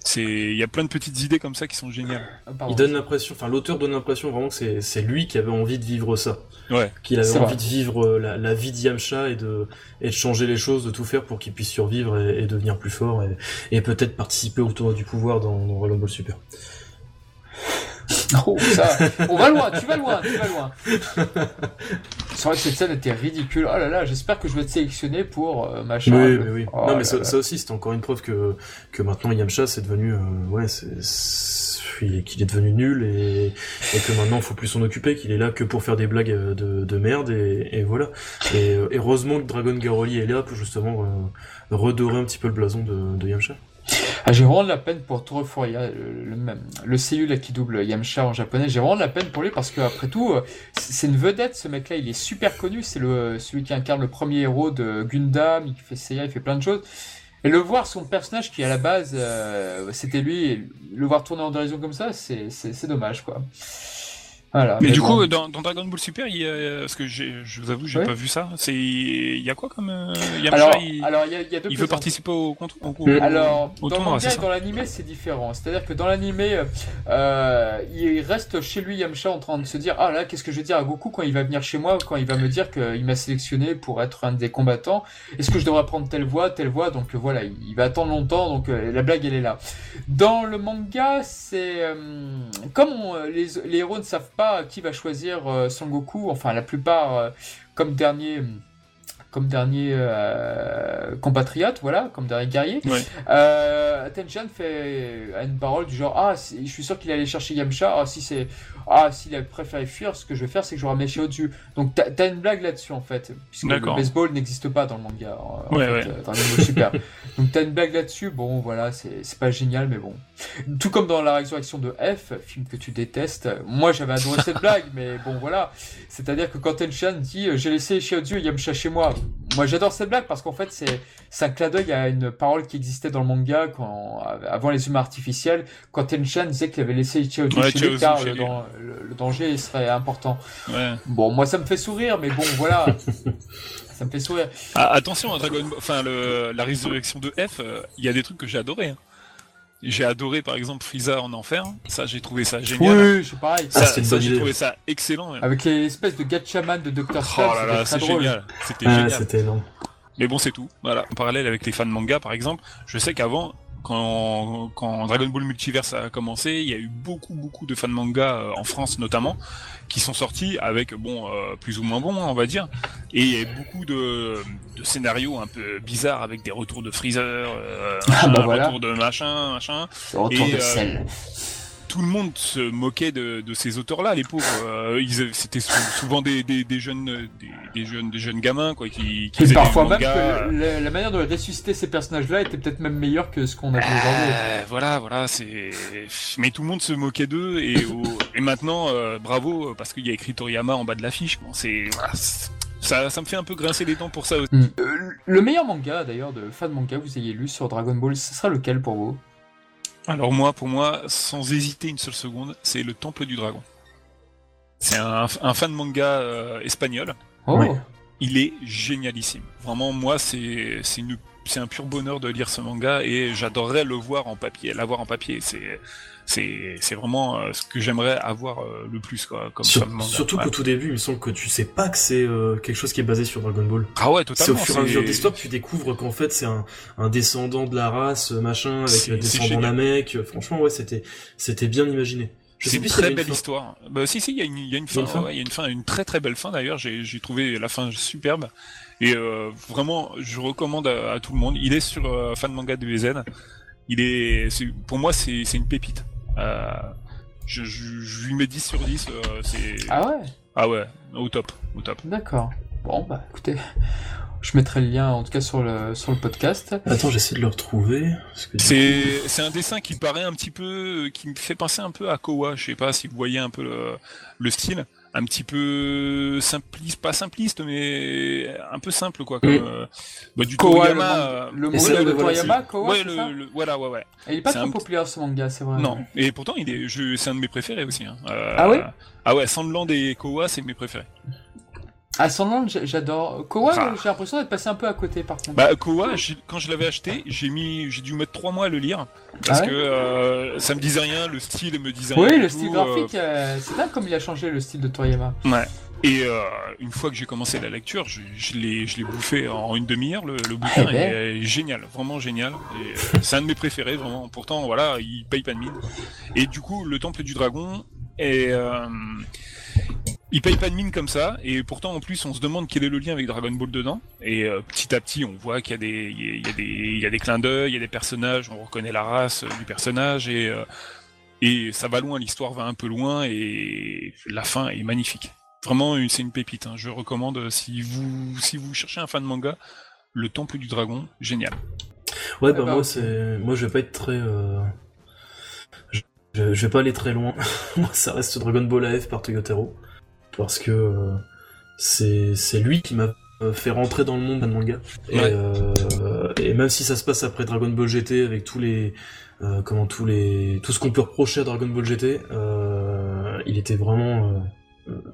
c'est, il y a plein de petites idées comme ça qui sont géniales. Ah, il donne l'impression, enfin l'auteur donne l'impression vraiment que c'est, c'est lui qui avait envie de vivre ça. Ouais. Qu'il avait envie de vivre la, la vie d'Yamcha et de, et de changer les choses, de tout faire pour qu'il puisse survivre et, devenir plus fort et, et peut-être participer au tournoi du pouvoir dans, dans Dragon Ball Super. (laughs) Oh, ça, on va loin, tu vas loin, tu vas loin. (laughs) C'est vrai que cette scène était ridicule. Oh là là, j'espère que je vais être sélectionné pour euh, machin. Oui, mais oui. Oh non, mais ça, aussi, c'est encore une preuve que, que maintenant Yamcha, c'est devenu, euh, ouais, c'est, qu'il est devenu nul et, et que maintenant il faut plus s'en occuper, qu'il est là que pour faire des blagues euh, de, de merde et, et voilà. Et heureusement que Dragon Garoli est là pour justement redorer un petit peu le blason de, de Yamcha. Ah, j'ai vraiment de la peine pour Toro le, le, même, le CU qui double Yamcha en japonais. J'ai vraiment de la peine pour lui parce que après tout, euh, c'est une vedette ce mec-là. Il est super connu. C'est le celui qui incarne le premier héros de Gundam. Il fait Seiya, il fait plein de choses. Et le voir son personnage qui à la base euh, c'était lui, le voir tourner en dérision comme ça, c'est dommage quoi mais, du coup, dans, dans, Dragon Ball Super, il y a, parce que je vous avoue, j'ai pas vu ça. C'est, il y a quoi comme euh, alors, il, alors, il, y a, il, y a deux il veut participer au, au, alors, dans le manga et dans l'animé, c'est différent. C'est-à-dire que dans l'animé, euh, il reste chez lui Yamcha en train de se dire, ah là, qu'est-ce que je vais dire à Goku quand il va venir chez moi, quand il va me dire qu'il m'a sélectionné pour être un des combattants? Est-ce que je devrais prendre telle voie, telle voie? Donc voilà, il, va attendre longtemps. Donc euh, la blague, elle est là. Dans le manga, c'est euh, comme les, les héros ne savent pas qui va choisir euh, Son Goku. Enfin, la plupart, euh, comme dernier comme dernier euh, compatriote, voilà, comme dernier guerrier. Ouais. Euh, fait une parole du genre ah je suis sûr qu'il allait chercher Yamcha. Ah si c'est ah s'il a préféré fuir, ce que je vais faire c'est que je ramène chez au-dessus. Donc t'as as une blague là-dessus en fait, puisque le baseball n'existe pas dans le manga. En ouais, fait, ouais. Dans super. (laughs) Donc t'as une blague là-dessus. Bon voilà c'est pas génial mais bon. Tout comme dans la résurrection de F, film que tu détestes. Moi j'avais adoré cette (laughs) blague mais bon voilà. C'est-à-dire que quand Tenchan dit j'ai laissé chez au-dessus Yamcha chez moi moi j'adore cette blague parce qu'en fait c'est c'est un clin d'œil à une parole qui existait dans le manga quand avant les humains artificiels quand Tenchan disait qu'il avait laissé Ichio ouais, chez lui car le, le, danger serait important. Ouais. Bon moi ça me fait sourire mais bon voilà (laughs) ça me fait sourire. Ah, attention à Dragon enfin le, la résurrection de F euh, il y a des trucs que j'ai adoré. Hein. J'ai adoré par exemple Frieza en enfer, ça j'ai trouvé ça génial. Oui, c'est pareil. Ça, ça j'ai trouvé ça excellent. Avec l'espèce de Gatchaman de Dr. Oh là là, c'est génial. C'était génial. C'était énorme. Mais bon, c'est tout. Voilà. En parallèle avec les fans de manga, par exemple, je sais qu'avant, quand, quand Dragon Ball Multiverse a commencé, il y a eu beaucoup beaucoup de fans manga euh, en France notamment qui sont sortis avec bon euh, plus ou moins bon on va dire et il y a eu beaucoup de, de scénarios un peu bizarres avec des retours de Freezer, euh, ah, bah un voilà. retour de machin machin. Retour Et, de euh, sel. Tout le monde se moquait de, de ces auteurs-là, les pauvres. Euh, ils C'était sou- souvent des, des, des jeunes, euh, des, des jeunes, des jeunes gamins quoi, qui, qui Et parfois même que la, la manière de ressusciter ces personnages-là était peut-être même meilleure que ce qu'on a fait aujourd'hui. Euh, voilà, voilà, c'est. Mais tout le monde se moquait d'eux et, au- et maintenant, euh, bravo parce qu'il y a écrit Toriyama en bas de l'affiche. C'est voilà, ça, ça me fait un peu grincer les dents pour ça aussi. Hmm. Le meilleur manga d'ailleurs de fan manga que vous ayez lu sur Dragon Ball, ce sera lequel pour vous? Alors moi, pour moi, sans hésiter une seule seconde, c'est le Temple du Dragon. C'est un, un fan manga euh, espagnol. Oh, Oui. Il est génialissime. Vraiment, moi, c'est c'est un pur bonheur de lire ce manga et j'adorerais le voir en papier, l'avoir en papier. C'est c'est c'est vraiment euh, ce que j'aimerais avoir euh, le plus quoi, comme Sur- surtout qu'au tout début, il me semble que tu sais pas que c'est euh, quelque chose qui est basé sur Dragon Ball. Ah ouais, C'est totalement. au fur et à mesure c'est- que tu découvres qu'en fait c'est un, un descendant de la race, machin, avec C'est- un c'est descendant génial. Franchement, ouais, c'était c'était bien imaginé. C'est une très belle histoire. Bah si si, il y a une il y a une fin, ouais, il y a une fin, une très très belle fin d'ailleurs. J'ai j'ai trouvé la fin superbe et euh, vraiment je recommande à, à tout le monde. Il est sur euh, fan manga DBZ. Il est, c'est- pour moi c'est c'est une pépite. Euh, je, je, je lui mets 10 sur 10. euh, c'est Ah ouais ah ouais, au top, au top. D'accord. Bon, bah écoutez, je mettrai le lien en tout cas sur le, sur le podcast. Attends, j'essaie de le retrouver. parce que du C'est c'est un dessin qui paraît un petit peu, qui me fait penser un peu à Kowa. Je sais pas si vous voyez un peu le, le style, un petit peu simpliste, pas simpliste, mais un peu simple quoi. Comme, Mm. euh, bah, du Kowa, Toriyama. euh, le manga là de Toriyama, Kowa, ouais, c'est le, voilà, ouais, ouais. Et Il est pas trop un- populaire ce manga, c'est vrai. Non, et pourtant il est, je, c'est un de mes préférés aussi. Hein. Euh, Ah oui Ah ouais, Sandland et Kowa, c'est mes préférés. Ah, Sandland, j'- j'adore. Kowa, Ah. j'ai l'impression d'être passé un peu à côté par contre. Bah Kowa, quand je l'avais acheté, j'ai mis, j'ai dû mettre trois mois à le lire parce Ah ouais que euh, ça me disait rien, le style me disait rien. oui, le style euh, graphique, euh, c'est dingue comme il a changé le style de Toriyama. Ouais. Et euh, une fois que j'ai commencé la lecture, je, je l'ai, je l'ai bouffé en une demi-heure. Le, le bouquin Eh ben. est génial, vraiment génial. Euh, c'est un de mes préférés, vraiment. Pourtant, voilà, il paye pas de mine. Et du coup, le Temple du Dragon est, euh, il paye pas de mine comme ça. Et pourtant, en plus, on se demande quel est le lien avec Dragon Ball dedans. Et euh, petit à petit, on voit qu'il y a des, il y a des, il y a des clins d'œil, il y a des personnages. On reconnaît la race euh, du personnage et euh, et ça va loin. L'histoire va un peu loin et la fin est magnifique. Vraiment, c'est une pépite. hein. Je recommande si vous si vous cherchez un fan manga, le Temple du Dragon, génial. Ouais, Ah bah bah, moi, c'est, moi, je vais pas être très, euh... je... je- je vais pas aller très loin. (laughs) moi, ça reste Dragon Ball AF par Toyotaro. Parce que euh, c'est, c'est lui qui m'a euh, fait rentrer dans le monde d'un manga. Et, Ouais. euh, et même si ça se passe après Dragon Ball GT avec tous les, euh, comment tous les, tout ce qu'on peut reprocher à Dragon Ball GT, euh, il était vraiment, euh,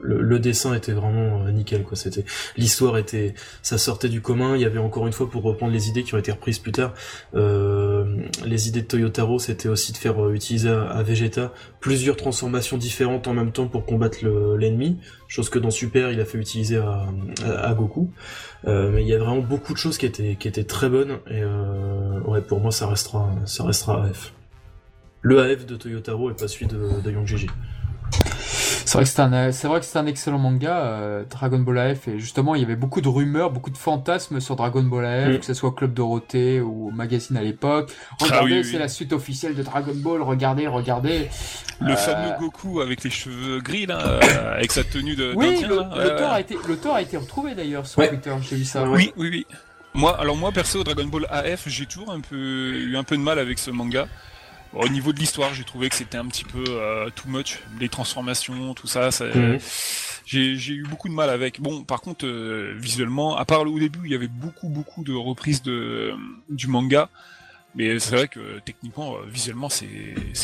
le, le dessin était vraiment euh, nickel quoi. C'était, l'histoire était, ça sortait du commun. Il y avait encore une fois pour reprendre les idées qui ont été reprises plus tard. euh, les idées de Toyotaro, c'était aussi de faire euh, utiliser à, à Vegeta plusieurs transformations différentes en même temps pour combattre le- l'ennemi, chose que dans Super il a fait utiliser à, à, Goku. Euh, mais il y a vraiment beaucoup de choses qui étaient qui étaient très bonnes et euh, ouais pour moi ça restera ça restera AF. Le AF de Toyotaro et pas celui de, de Young. C'est vrai que c'est un, c'est vrai que c'est un excellent manga, euh, Dragon Ball AF, et justement, il y avait beaucoup de rumeurs, beaucoup de fantasmes sur Dragon Ball AF, Mm. que ce soit Club Dorothée ou magazine à l'époque. Ah Regardez, oui. c'est la suite officielle de Dragon Ball, regardez, regardez. Le Euh, fameux Goku avec les cheveux gris là, euh, avec sa tenue de Oui, le- là. A été, a été retrouvé d'ailleurs sur Ouais. Twitter, j'ai vu ça. Oui, oui, oui. Moi, alors moi perso, Dragon Ball AF, j'ai toujours un peu eu un peu de mal avec ce manga. Bon, au niveau de l'histoire, j'ai trouvé que c'était un petit peu euh, too much, les transformations, tout ça. ça Mhm. j'ai, eu beaucoup de mal avec. Bon, par contre, euh, visuellement, à part au début, il y avait beaucoup, beaucoup de reprises de du manga. Mais c'est vrai que techniquement, euh, visuellement, c'est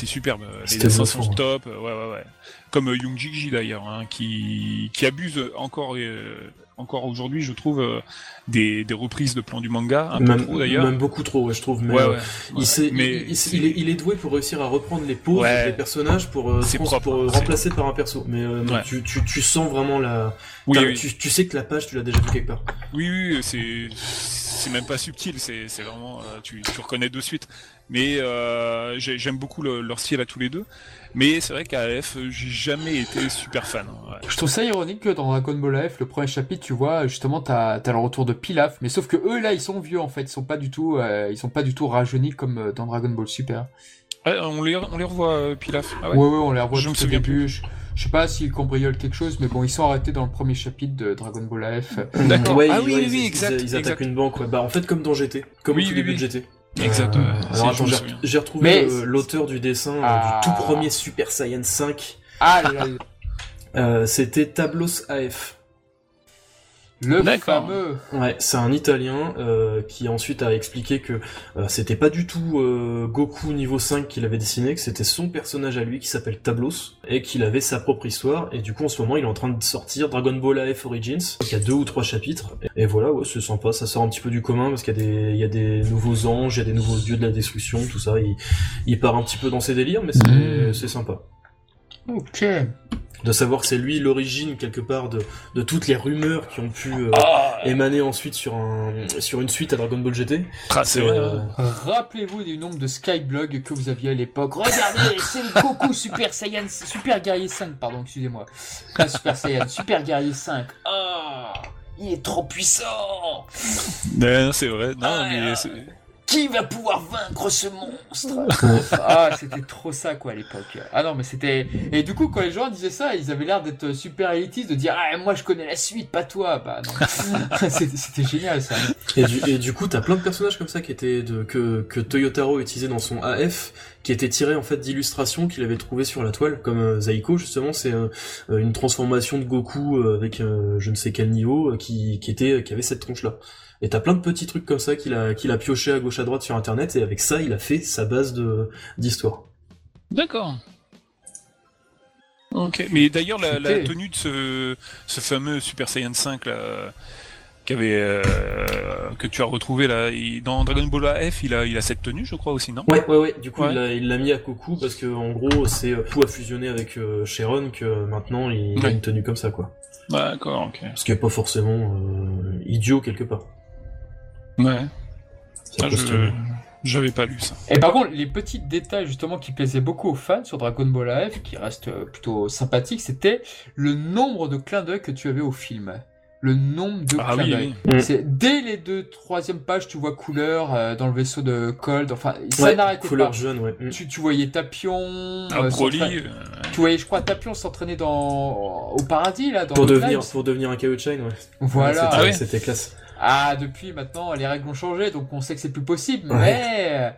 superbe. Les dessins sont top. euh, Ouais, ouais, ouais. Comme euh, Young Jiji d'ailleurs, hein, qui qui abuse encore euh, encore aujourd'hui, je trouve, euh, des, des reprises de plans du manga, un peu trop d'ailleurs. Même beaucoup trop, ouais, je trouve. Mais, euh, il, mais il, est, il, est, doué pour réussir à reprendre les poses des personnages pour, euh, pour remplacer par un perso. Mais tu, tu, tu, sens vraiment la. Oui, Tu, tu, sais que la page, tu l'as déjà vu quelque part. Oui, oui, c'est c'est même pas subtil, c'est vraiment tu reconnais de suite. Mais euh, j'aime beaucoup leur style à tous les deux. Mais c'est vrai qu'à AF, j'ai jamais été super fan. Hein, Je trouve ça ironique que dans Dragon Ball AF, le premier chapitre, tu vois, justement, t'as as le retour de Pilaf, mais sauf que eux là, ils sont vieux en fait, ils sont pas du tout, euh, ils sont pas du tout rajeunis comme euh, dans Dragon Ball Super. Ouais, on les, on les revoit euh, Pilaf. Ah ouais. ouais. on les revoit je me souviens début. Je, je, sais pas s'ils cambriolent quelque chose, mais bon, ils sont arrêtés dans le premier chapitre de Dragon Ball AF. D'accord. ah oui, oui, exact. Ils, attaquent une banque, ouais. Bah en fait, comme dans GT, comme au tout début de GT. Exactement. Euh, j'ai retrouvé l'auteur du dessin euh, du tout ah. premier Super Saiyan 5. Ah euh, C'était Tablos AF. Le fameux. Ouais, c'est un Italien euh, qui ensuite a expliqué que euh, c'était pas du tout euh, Goku niveau 5 qu'il avait dessiné, que c'était son personnage à lui qui s'appelle Tablos et qu'il avait sa propre histoire. Et du coup, en ce moment, il est en train de sortir Dragon Ball AF Origins. Il y a deux ou trois chapitres. Et, voilà, ouais, c'est sympa. Ça sort un petit peu du commun parce qu'il y a des, il y a des nouveaux anges, il y a des nouveaux dieux de la destruction, tout ça. Il, il part un petit peu dans ses délires, mais c'est mmh. sympa. Ok de savoir que c'est lui l'origine quelque part de, de toutes les rumeurs qui ont pu euh, ah. émaner ensuite sur un sur une suite à Dragon Ball GT. Ah, c'est vrai. Euh, Rappelez-vous du nombre de Skyblog que vous aviez à l'époque. Regardez, c'est le Goku Super Saiyan, Super Guerrier 5, pardon, excusez-moi. Super Saiyan, Super Guerrier 5. Ah, il est trop puissant. Non, c'est vrai. Non, mais qui va pouvoir vaincre ce monstre Ah, c'était trop ça, quoi, à l'époque. Ah non, mais c'était... Et du coup, quand les gens disaient ça, ils avaient l'air d'être super élitistes, de dire « Ah, moi, je connais la suite, pas toi !» Bah non, (laughs) (laughs) c'était génial, ça. Et du, et du coup, t'as plein de personnages comme ça qui étaient de, que, que Toyotaro utilisait dans son AF, qui étaient tirés, en fait, d'illustrations qu'il avait trouvées sur la toile, comme euh, Zaiko, justement, c'est euh, une transformation de Goku euh, avec je ne sais quel niveau, qui, qui, était, qui avait cette tronche-là. Et t'as plein de petits trucs comme ça qu'il a, qu'il a pioché à gauche à droite sur internet, et avec ça, il a fait sa base de, d'histoire. D'accord. Ok, mais d'ailleurs, la, tenue de ce, ce fameux Super Saiyan 5, là, qu'avait, euh, que tu as retrouvé là, dans Dragon Ball AF, il a, il a cette tenue, je crois aussi, non? Ouais, ouais, ouais. Du coup, il l'a mis à Goku parce que en gros, c'est tout euh, a fusionné avec euh, Sharon que maintenant il a une tenue comme ça, quoi. D'accord, ok. Ce qui est pas forcément idiot quelque part. Ouais. Ah, je... J'avais pas lu ça. Et par contre, les petits détails justement qui plaisaient beaucoup aux fans sur Dragon Ball AF, qui restent euh, plutôt sympathiques, c'était le nombre de clins d'œil que tu avais au film. Le nombre de ah, clins d'œil. Mm. C'est dès les deux troisième pages, tu vois couleur euh, dans le vaisseau de Cold. Enfin, ça n'arrêtait pas. Couleur jaune, ouais. Tu, tu voyais Tapion. Ah, euh, Tu voyais, je crois, Tapion s'entraîner dans au paradis là. Dans pour devenir pour devenir un Chain, ouais. Voilà. C'était classe. Ah, depuis maintenant, les règles ont changé, donc on sait que c'est plus possible. Mais euh,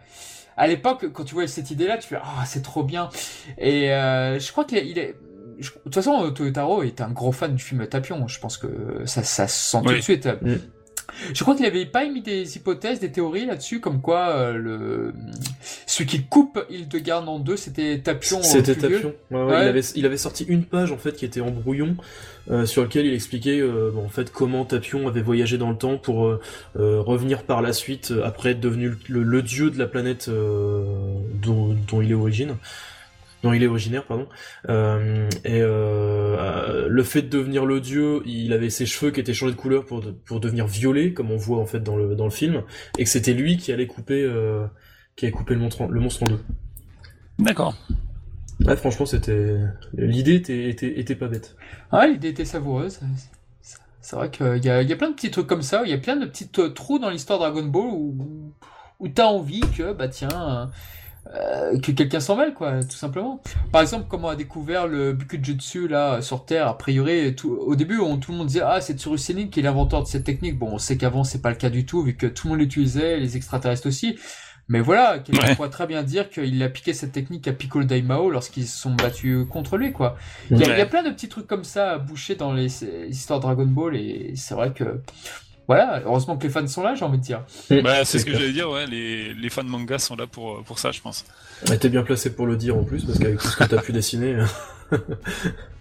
à l'époque, quand tu vois cette idée-là, tu fais ah c'est trop bien. Et euh, je crois qu'il est, est... de toute façon, Toyotaro est un gros fan du film Tapion. Je pense que ça, ça se sent tout de suite. Mm. Je crois qu'il avait pas émis des hypothèses, des théories là-dessus, comme quoi euh, le celui qui coupe Hildegarde en deux, c'était Tapion. C'était Tapion. Ouais, ouais, Il, avait, il avait sorti une page en fait qui était en brouillon, euh, sur lequel il expliquait euh, en fait comment Tapion avait voyagé dans le temps pour euh, revenir par la suite après être devenu le, dieu de la planète dont, dont il est origine dont il est originaire, pardon. Euh, et euh, le fait de devenir le dieu, il avait ses cheveux qui étaient changés de couleur pour, pour devenir violet, comme on voit en fait dans le, dans le film, et que c'était lui qui allait couper, euh, qui allait couper le monstre, le monstre en deux. D'accord. Ouais, franchement, c'était l'idée était, était, était, pas bête. Ah, l'idée était savoureuse. C'est vrai qu'il y a, y a plein de petits trucs comme ça, il y a plein de petits trous dans l'histoire Dragon Ball où, où t'as envie que, bah tiens, euh, que quelqu'un s'en mêle, quoi, tout simplement. Par exemple, comme on a découvert le Bukujutsu là sur Terre, a priori, tout, au début, on, tout le monde disait ah c'est Tsuru Senin qui est l'inventeur de cette technique. Bon, on sait qu'avant c'est pas le cas du tout, vu que tout le monde l'utilisait, les extraterrestres aussi. Mais voilà, quelqu'un pourrait très bien dire qu'il a piqué cette technique à Piccolo Daimao lorsqu'ils se sont battus contre lui, quoi. Il y, a, plein de petits trucs comme ça à boucher dans les, les histoires Dragon Ball et c'est vrai que voilà, heureusement que les fans sont là, j'ai envie de dire. Bah, c'est ce que j'allais dire, ouais, les, les, fans de manga sont là pour, pour ça, je pense. Ouais, T'es bien placé pour le dire en plus, parce qu'avec tout ce que t'as pu dessiner. (laughs)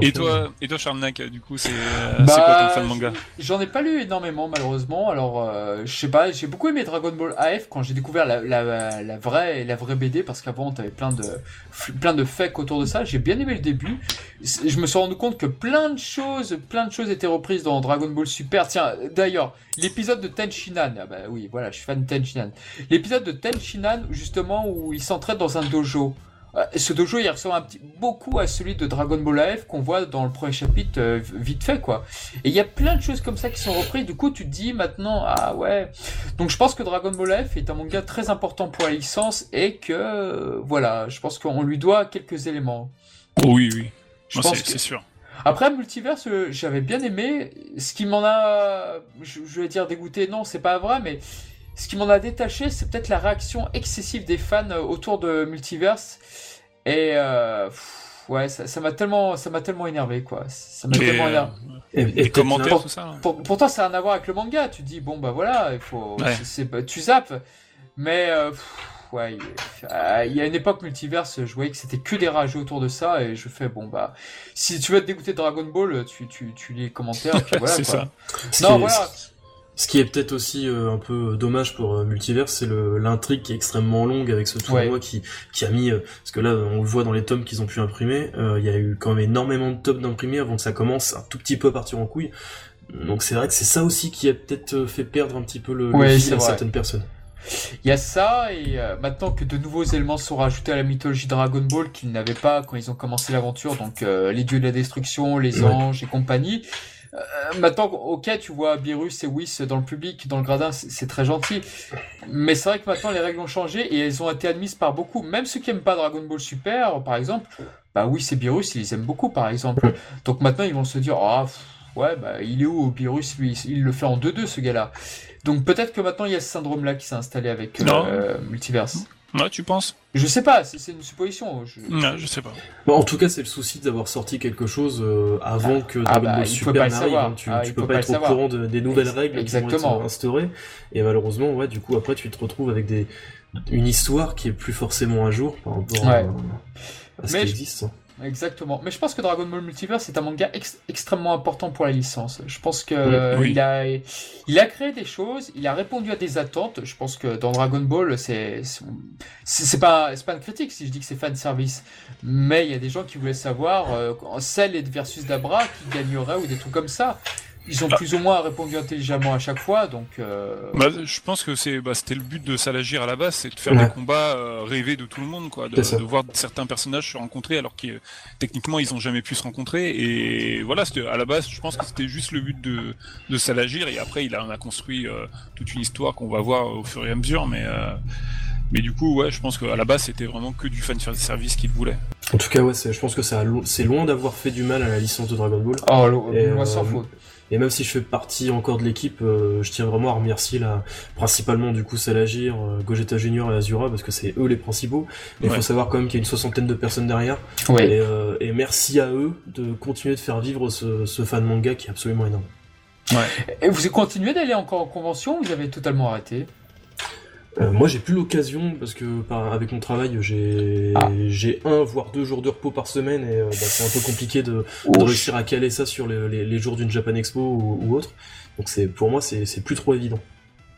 et toi, et toi, Charnac, du coup, c'est bah, quoi ton fan manga J'en ai pas lu énormément, malheureusement. Alors, euh, je sais pas, j'ai beaucoup aimé Dragon Ball AF quand j'ai découvert la, la, la, vraie, la vraie BD, parce qu'avant, t'avais plein de, plein de fakes autour de ça. J'ai bien aimé le début. Je me suis rendu compte que plein de choses, plein de choses étaient reprises dans Dragon Ball Super. Tiens, d'ailleurs, l'épisode de Tenchinan, ah bah oui, voilà, je suis fan de Tenchinan. L'épisode de Tenchinan, justement, où il s'entraide dans un dojo. Euh, ce dojo, il ressemble un petit, beaucoup à celui de Dragon Ball AF qu'on voit dans le premier chapitre, euh, vite fait, quoi. Et il y a plein de choses comme ça qui sont reprises. Du coup, tu te dis maintenant, ah ouais. Donc, je pense que Dragon Ball AF est un manga très important pour la licence et que, voilà, je pense qu'on lui doit quelques éléments. Oh oui, oui. Je pense c'est sûr. Après, Multiverse, euh, j'avais bien aimé. Ce qui m'en a, je, je vais dire dégoûté, non, c'est pas vrai, mais ce qui m'en a détaché, c'est peut-être la réaction excessive des fans euh, autour de Multiverse. Et euh, ouais, ça m'a tellement, ça m'a tellement énervé, quoi. Ça m'a tellement énervé. Et, les commentaires, tout ça. Hein. pourtant, ça n'a rien à voir avec le manga. Tu dis, bon, bah voilà, il faut, tu zappes. Mais euh, ouais, il y a une époque multiverse, je voyais que c'était que des rageux autour de ça, et je fais bon bah, si tu veux te dégoûter de Dragon Ball, tu, tu, tu lis les commentaires, puis (laughs) voilà. c'est ça. Non, voilà. Ce qui est peut-être aussi euh, un peu dommage pour euh, Multiverse, c'est l'intrigue qui est extrêmement longue avec ce tournoi qui, qui a mis... Euh, parce que là, on le voit dans les tomes qu'ils ont pu imprimer, il y a eu quand même énormément de tomes d'imprimés avant que ça commence un tout petit peu à partir en couille. Donc c'est vrai que c'est ça aussi qui a peut-être fait perdre un petit peu le, fil à certaines personnes. Il y a ça, et maintenant que de nouveaux éléments sont rajoutés à la mythologie Dragon Ball qu'ils n'avaient pas quand ils ont commencé l'aventure, donc les dieux de la destruction, les anges et compagnie, euh, maintenant, ok, tu vois Beerus et Whis dans le public, dans le gradin, c'est très gentil. Mais c'est vrai que maintenant, les règles ont changé et elles ont été admises par beaucoup. Même ceux qui aiment pas Dragon Ball Super, par exemple, bah oui, c'est Beerus, ils aiment beaucoup, par exemple. Donc maintenant, ils vont se dire, ah, ouais, bah il est où Beerus, lui, il le fait en 2-2, ce gars-là. Donc peut-être que maintenant, il y a ce syndrome-là qui s'est installé avec euh, Multiverse. Ouais, tu penses? Je sais pas, c'est une supposition. Je... Non, je sais pas. en tout cas, c'est le souci d'avoir sorti quelque chose euh, avant que ah, Dragon ah bah, Ball Super n'arrive. Hein. Tu, ah, peux pas être au courant des nouvelles règles Exactement. qui vont être instaurées. Et malheureusement, ouais, du coup, après, tu te retrouves avec des une histoire qui est plus forcément à jour par rapport à, ce qui existe. Exactement. Mais je pense que Dragon Ball Multiverse est un manga extrêmement important pour la licence. Je pense que euh, il a il a créé des choses, il a répondu à des attentes. Je pense que dans Dragon Ball, c'est c'est pas c'est pas une critique si je dis que c'est fan service, mais il y a des gens qui voulaient savoir euh, Cell versus Dabra qui gagnerait ou des trucs comme ça ils ont plus ou moins répondu intelligemment à chaque fois, donc. Euh... Bah, je pense que c'est, bah, c'était le but de Salagir à la base, c'est de faire des combats euh, rêvés de tout le monde, quoi, de, de, voir certains personnages se rencontrer alors que techniquement ils ont jamais pu se rencontrer. Et voilà, à la base, je pense que c'était juste le but de, de Salagir, et après il a, on a construit euh, toute une histoire qu'on va voir au fur et à mesure, mais. Euh, mais du coup, ouais, je pense qu'à la base, c'était vraiment que du fan service qu'il voulait. En tout cas, ouais, je pense que c'est loin d'avoir fait du mal à la licence de Dragon Ball. Oh, loin sans faute. Et même si je fais partie encore de l'équipe, euh, je tiens vraiment à remercier là, principalement du coup Salagir, euh, Gogeta Junior et Azura parce que c'est eux les principaux. Mais il faut savoir quand même qu'il y a une soixantaine de personnes derrière. Et, euh, et, merci à eux de continuer de faire vivre ce, ce fan manga qui est absolument énorme. Ouais. Et vous continuez d'aller encore en convention ou vous avez totalement arrêté? Euh, moi, j'ai plus l'occasion parce que avec mon travail, j'ai ah. j'ai un voire deux jours de repos par semaine et euh, bah, c'est un peu compliqué de, réussir à caler ça sur les, les, jours d'une Japan Expo ou, autre. Donc c'est pour moi, c'est plus trop évident.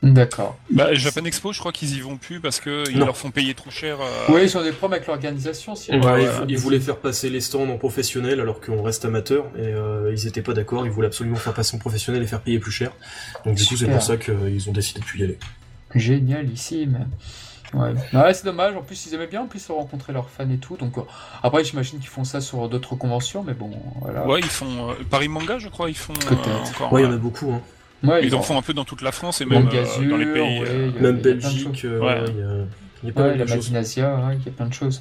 D'accord. Bah, Japan Expo, je crois qu'ils y vont plus parce que ils leur font payer trop cher. Euh... Oui, ils ont des problèmes avec l'organisation. Si ils, voulaient faire passer les stands en professionnel alors qu'on reste amateur et euh, ils étaient pas d'accord. Ils voulaient absolument faire passer en professionnel et faire payer plus cher. Donc du coup, c'est pour ça qu'ils ont décidé de plus y aller. Génialissime. Ouais, ouais c'est dommage. En plus, ils aimaient bien en plus rencontrer leurs fans et tout. Donc euh, après, j'imagine qu'ils font ça sur d'autres conventions, mais bon, voilà. Ouais, ils font euh, Paris Manga, je crois. Ils font euh, encore. Ouais, il y en a beaucoup. Hein. Ouais, ils, en font un peu dans toute la France et même dans les pays. même Belgique. ouais. Il y a pas la Matinasia, il y a plein de choses.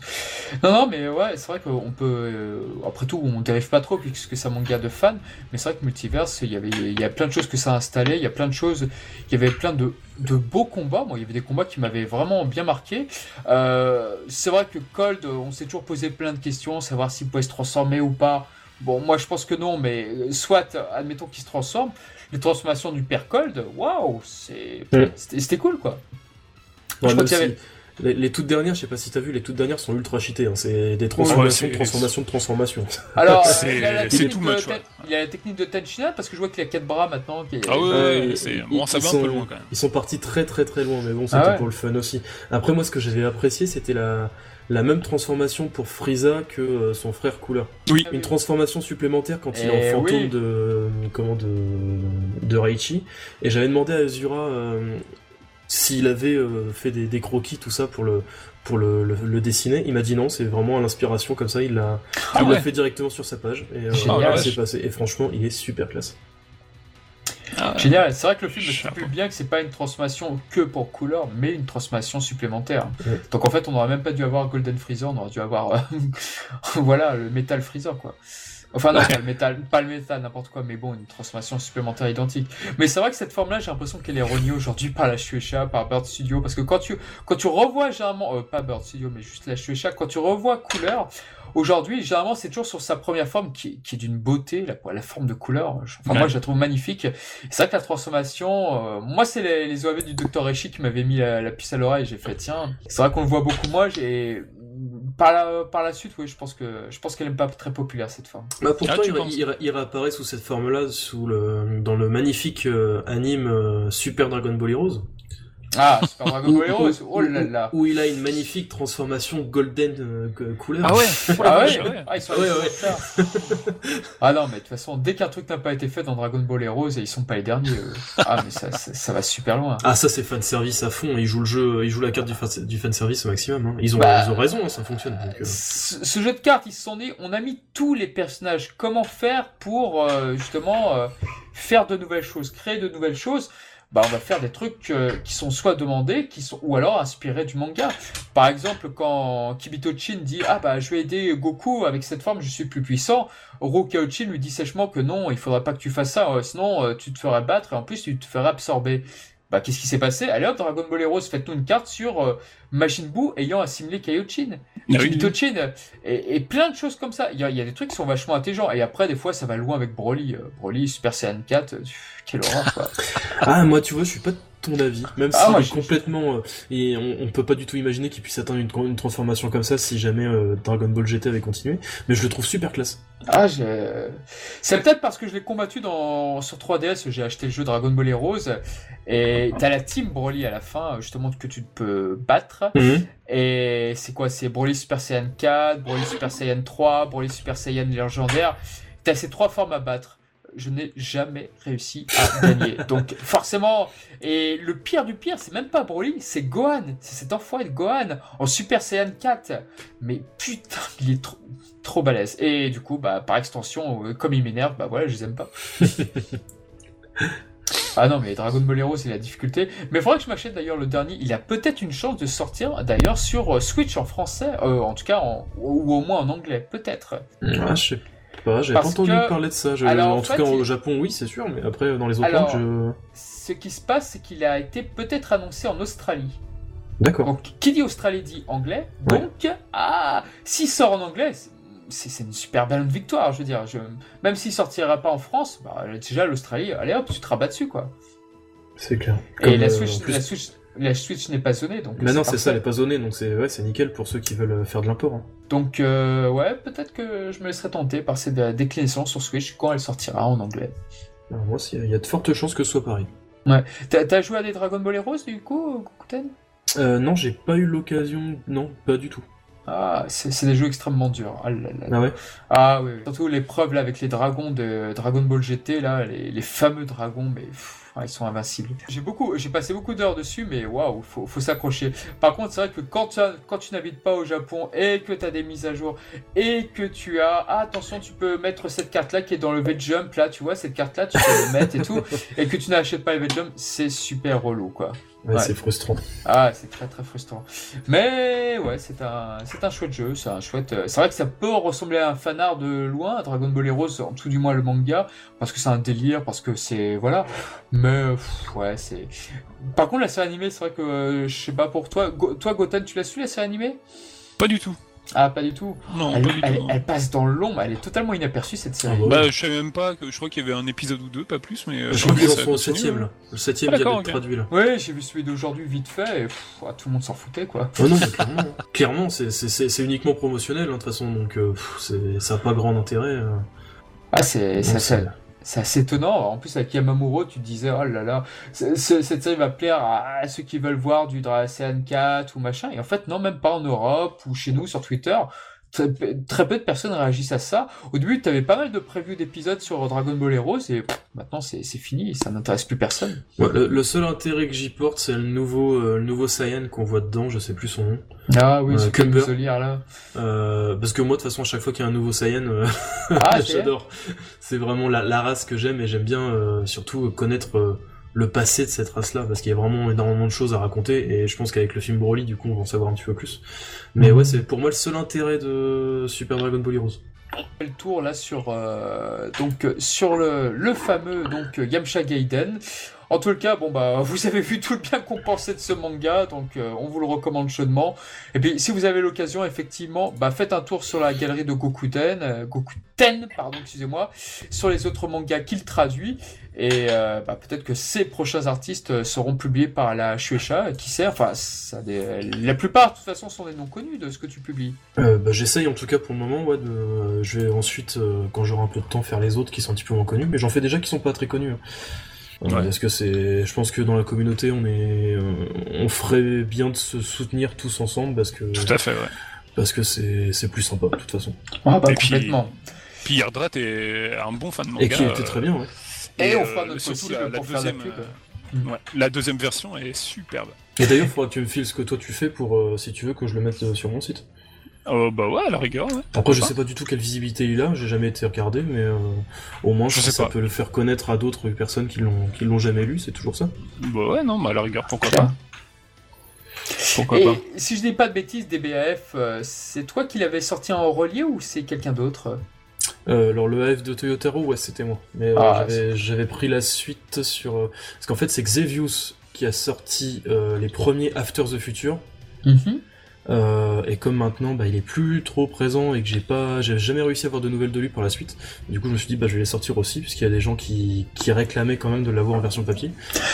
Non, non, mais ouais, c'est vrai qu'on peut. Euh, après tout, on dérive pas trop puisque c'est un manga de fans, mais c'est vrai que Multiverse, il y avait, il y a plein de choses que ça a installé, il y a plein de choses, il y avait plein de, de beaux combats. Moi, il y avait des combats qui m'avaient vraiment bien marqué. Euh, c'est vrai que Cold, on s'est toujours posé plein de questions, savoir s'il pouvait se transformer ou pas. Bon, moi je pense que non, mais soit, admettons qu'il se transforme, les transformations du père Cold, waouh, c'était cool quoi. je crois qu'il y avait Les, toutes dernières, je sais pas si t'as vu, les toutes dernières sont ultra cheatées. Hein. C'est des transformations, de transformations, de transformations. (laughs) Alors, il y a la technique, de, il y a la technique de Tenchina parce que je vois qu'il y a 4 bras maintenant. Ah ouais, c'est bon, ça va un peu loin quand même. Ils sont partis très très très loin, mais bon, c'était ah pour le fun aussi. Après, moi, ce que j'avais apprécié, c'était la la même transformation pour Frieza que euh, son frère Cooler. Oui. Une transformation supplémentaire quand il est en eh fantôme de comment de de Reichi. Et j'avais demandé à Azura euh, s'il avait euh, fait des, croquis tout ça pour le pour le, le, dessiner. Il m'a dit non, c'est vraiment à l'inspiration comme ça. Il l'a ah fait directement sur sa page et euh, c'est passé. Et franchement, il est super classe. Ah Génial, c'est vrai que le film stipule bien que c'est pas une transformation que pour couleur, mais une transformation supplémentaire. Donc en fait, on n'aurait même pas dû avoir Golden Freezer, on aurait dû avoir, euh, (laughs) voilà, le Metal Freezer, quoi. Enfin non, pas le métal, pas le métal, n'importe quoi, mais bon, une transformation supplémentaire identique. Mais c'est vrai que cette forme-là, j'ai l'impression qu'elle est reniée aujourd'hui par la Shueisha, par Bird Studio, parce que quand tu, quand tu revois généralement, euh, pas Bird Studio, mais juste la Shueisha, quand tu revois couleur, aujourd'hui, généralement, c'est toujours sur sa première forme qui, qui est d'une beauté, la, la forme de couleur. Enfin, moi, je la trouve magnifique. C'est vrai que la transformation, euh, moi, c'est les, les OAV du Dr. Eshi qui m'avaient mis la, la puce à l'oreille. J'ai fait, tiens, c'est vrai qu'on le voit beaucoup. Moi, j'ai par la, par la suite, oui, je pense que je pense qu'elle n'est pas très populaire cette forme. Bah pourtant, ah, il, il, réapparaît sous cette forme-là, sous le dans le magnifique euh, anime euh, Super Dragon Ball Heroes? Ah, Super Dragon Ball Heroes, oh là là. Où il a une magnifique transformation golden euh, couleur. Ah ouais, (laughs) ah ouais, ah, ils sont ouais, ouais. (laughs) ah non, mais de toute façon, dès qu'un truc n'a pas été fait dans Dragon Ball Heroes, ils sont pas les derniers. Ah, mais ça, ça, va super loin. Ah, ça c'est fan service à fond. Ils jouent le jeu, ils jouent la carte du fan, du fan service au maximum. Hein. Ils, ont, bah, ils ont raison, hein, ça fonctionne. Donc, euh. ce, jeu de cartes, ils se sont dit, on a mis tous les personnages. Comment faire pour euh, justement faire de nouvelles choses, créer de nouvelles choses? Bah on va faire des trucs euh, qui sont soit demandés, qui sont ou alors inspirés du manga. Par exemple, quand Kibito Chin dit ah bah je vais aider Goku avec cette forme, je suis plus puissant, Chin lui dit sèchement que non, il faudrait pas que tu fasses ça, euh, sinon euh, tu te ferais battre et en plus tu te ferais absorber. Bah qu'est-ce qui s'est passé? Allez hop, Dragon Ball Heroes, faites-nous une carte sur Majin Buu ayant assimilé Kaiochin. Ah Chin et, et, plein de choses comme ça. Il y, a, il y, a, des trucs qui sont vachement intelligents. Et après, des fois, ça va loin avec Broly. Broly, Super Saiyan 4, quelle horreur, quoi. ah, moi, tu vois, je suis pas de ton avis, même ah, si complètement euh, et on, on, peut pas du tout imaginer qu'il puisse atteindre une, une, transformation comme ça si jamais euh, Dragon Ball GT avait continué, mais je le trouve super classe. Ah, c'est peut-être parce que je l'ai combattu dans sur 3DS, j'ai acheté le jeu Dragon Ball Heroes et t'as la team Broly à la fin justement que tu peux battre. Mhm. Et c'est quoi? C'est Broly Super Saiyan 4, Broly Super Saiyan 3, Broly Super Saiyan légendaire. T'as ces trois formes à battre je n'ai jamais réussi à (laughs) gagner. Donc forcément, et le pire du pire, c'est même pas Broly, c'est Gohan. C'est cet enfoiré de Gohan en Super Saiyan 4. Mais putain, il est trop, trop balèze. Et du coup, bah, par extension, euh, comme il m'énerve, bah voilà, je les aime pas. (laughs) Ah non, mais Dragon Ball Heroes, c'est la difficulté. Mais il faudrait que je m'achète d'ailleurs le dernier. Il a peut-être une chance de sortir d'ailleurs sur euh, Switch en français, euh, en tout cas, ou au moins en anglais, peut-être. Ah, je sais pas, j'avais pas entendu parler de ça. en, tout cas, au Japon, oui, c'est sûr, mais après, dans les autres langues, je... Ce qui se passe, c'est qu'il a été peut-être annoncé en Australie. D'accord. Donc, qui dit Australie dit anglais. Donc, ah, s'il sort en anglais, c'est une super belle victoire, je veux dire. Je... Même s'il sortira pas en France, bah, déjà l'Australie, allez hop, tu te rabats dessus, quoi. C'est clair. Et la euh, la Switch, la Switch n'est pas zonée, donc. Mais non, c'est ça, elle n'est pas zonée, donc c'est ouais, c'est nickel pour ceux qui veulent euh, faire de l'import. Hein. Donc euh, ouais, peut-être que je me laisserai tenter par cette déclinaison sur Switch quand elle sortira en anglais. Alors, moi, il y a de fortes chances que ce soit pareil. Ouais. T'as joué à des Dragon Ball Heroes du coup, Kukuten? Euh, Non, j'ai pas eu l'occasion. Non, pas du tout. Ah, c'est des jeux extrêmement durs. Ah, ah ouais? Ah oui, surtout l'épreuve là avec les dragons de Dragon Ball GT là, les, fameux dragons, mais ils sont invincibles. J'ai beaucoup, j'ai passé beaucoup d'heures dessus, mais waouh, faut, faut s'accrocher. Par contre, c'est vrai que quand tu, quand tu n'habites pas au Japon et que tu as des mises à jour et que tu as, ah, attention, tu peux mettre cette carte là qui est dans le V-Jump là, tu vois, cette carte là, tu peux le mettre et tout, (laughs) et que tu n'achètes pas le V-Jump, c'est super relou quoi. Ouais, c'est frustrant. Ah, c'est très très frustrant. Mais ouais, c'est un, c'est un chouette jeu, c'est un chouette. Euh, c'est vrai que ça peut ressembler à un fanart de loin, à Dragon Ball Heroes, en tout du moins le manga, parce que c'est un délire, parce que c'est voilà. Mais ouais, c'est. Par contre, la série animée, c'est vrai que euh, je sais pas pour toi. toi, Goten, tu l'as su la série animée? Pas du tout. Ah, pas du tout. Non, elle, pas du elle, tout. non. elle passe dans l'ombre, elle est totalement inaperçue cette série. Ah Bah, je savais même pas que je crois qu'il y avait un épisode ou deux, pas plus, mais. euh, Je j'ai crois qu'ils vu en ça sont au absolument. 7ème là. Le 7ème Ah, vient d'accord, d'être ok. traduit là. Ouais, j'ai vu celui d'aujourd'hui vite fait, et pff, ah, tout le monde s'en foutait quoi. Oh non, mais clairement, (laughs) clairement c'est- c'est c'est- c'est uniquement promotionnel hein, de toute façon, donc euh, pff, ça n'a pas grand intérêt. euh. Ah, c'est c'est c'est- assez, étonnant. En plus, avec Yamamuro, tu disais, oh là là, cette série va plaire à ceux qui veulent voir du Dragon 4 ou machin. Et en fait, non, même pas en Europe ou chez nous sur Twitter. Très, peu- très peu de personnes réagissent à ça. Au début, tu avais pas mal de previews d'épisodes sur Dragon Ball Heroes et pff, maintenant c'est fini, ça n'intéresse plus personne. Ouais, le, le seul intérêt que j'y porte, c'est le nouveau, euh, le nouveau Saiyan qu'on voit dedans, je sais plus son nom. Ah oui, Euh, ce que Cumber. nous lire là. Euh, parce que moi, de toute façon, à chaque fois qu'il y a un nouveau Saiyan, euh, Ah, (laughs) j'adore. C'est vraiment la, la race que j'aime et j'aime bien euh, surtout connaître le passé de cette race-là parce qu'il y a vraiment énormément de choses à raconter et je pense qu'avec le film Broly, du coup, on va en savoir un petit peu plus. Mais Mhm. ouais, c'est pour moi le seul intérêt de Super Dragon Ball Heroes. fait le tour là sur euh, donc sur le, le fameux donc Yamcha Gaiden. En tout cas, bon bah (laughs) vous avez vu tout le bien qu'on pensait de ce manga, donc euh, on vous le recommande chaudement. Et puis si vous avez l'occasion, effectivement, bah faites un tour sur la galerie de Gokuten, euh, Gokuten, pardon, excusez-moi, sur les autres mangas qu'il traduit. Et euh, bah, peut-être que ces prochains artistes euh, seront publiés par la Shueisha, qui sait, enfin, ça, la plupart de toute façon sont des noms connus de ce que tu publies. Bah, J'essaye en tout cas pour le moment, ouais, de, je vais ensuite, quand j'aurai un peu de temps, faire les autres qui sont un petit peu moins connus, mais j'en fais déjà qui sont pas très connus. hein. Euh, Ouais. Parce que c'est, je pense que dans la communauté, on est, euh, on ferait bien de se soutenir tous ensemble parce que, Tout à fait, ouais. parce que c'est, c'est plus sympa de toute façon. Ah bah Et puis- complètement. Puis Yardrat est un bon fan de manga. Et qui était euh, très bien, ouais. Et on euh, fera notre surtout possible la, la pour faire la deuxième, pub. euh, ouais, la deuxième version est superbe. Et d'ailleurs, faudra que tu me files ce que toi tu fais pour, euh, si tu veux, que je le mette euh, sur mon site. Oh bah ouais, à la rigueur, ouais. Après, je pas. sais pas du tout quelle visibilité il a, j'ai jamais été regardé, mais euh, au moins, Je sais ça pas. peut le faire connaître à d'autres personnes qui l'ont, qui l'ont jamais lu, c'est toujours ça. Bah ouais, non, bah à la rigueur, pourquoi pas. Pourquoi Et pas. si je dis pas de bêtises, DBAF, euh, c'est toi qui l'avais sorti en relié ou c'est quelqu'un d'autre? Euh, alors le AF de Toyotaro, ouais, c'était moi. Mais euh, Ah, j'avais, j'avais pris la suite sur... euh, Parce qu'en fait, c'est Xevious qui a sorti euh, les premiers After the Future. Mhm. Euh, et comme maintenant, bah, il est plus trop présent et que j'ai pas, j'ai jamais réussi à avoir de nouvelles de lui par la suite. Du coup, je me suis dit, bah, je vais les sortir aussi, puisqu'il y a des gens qui, qui réclamaient quand même de l'avoir en version papier.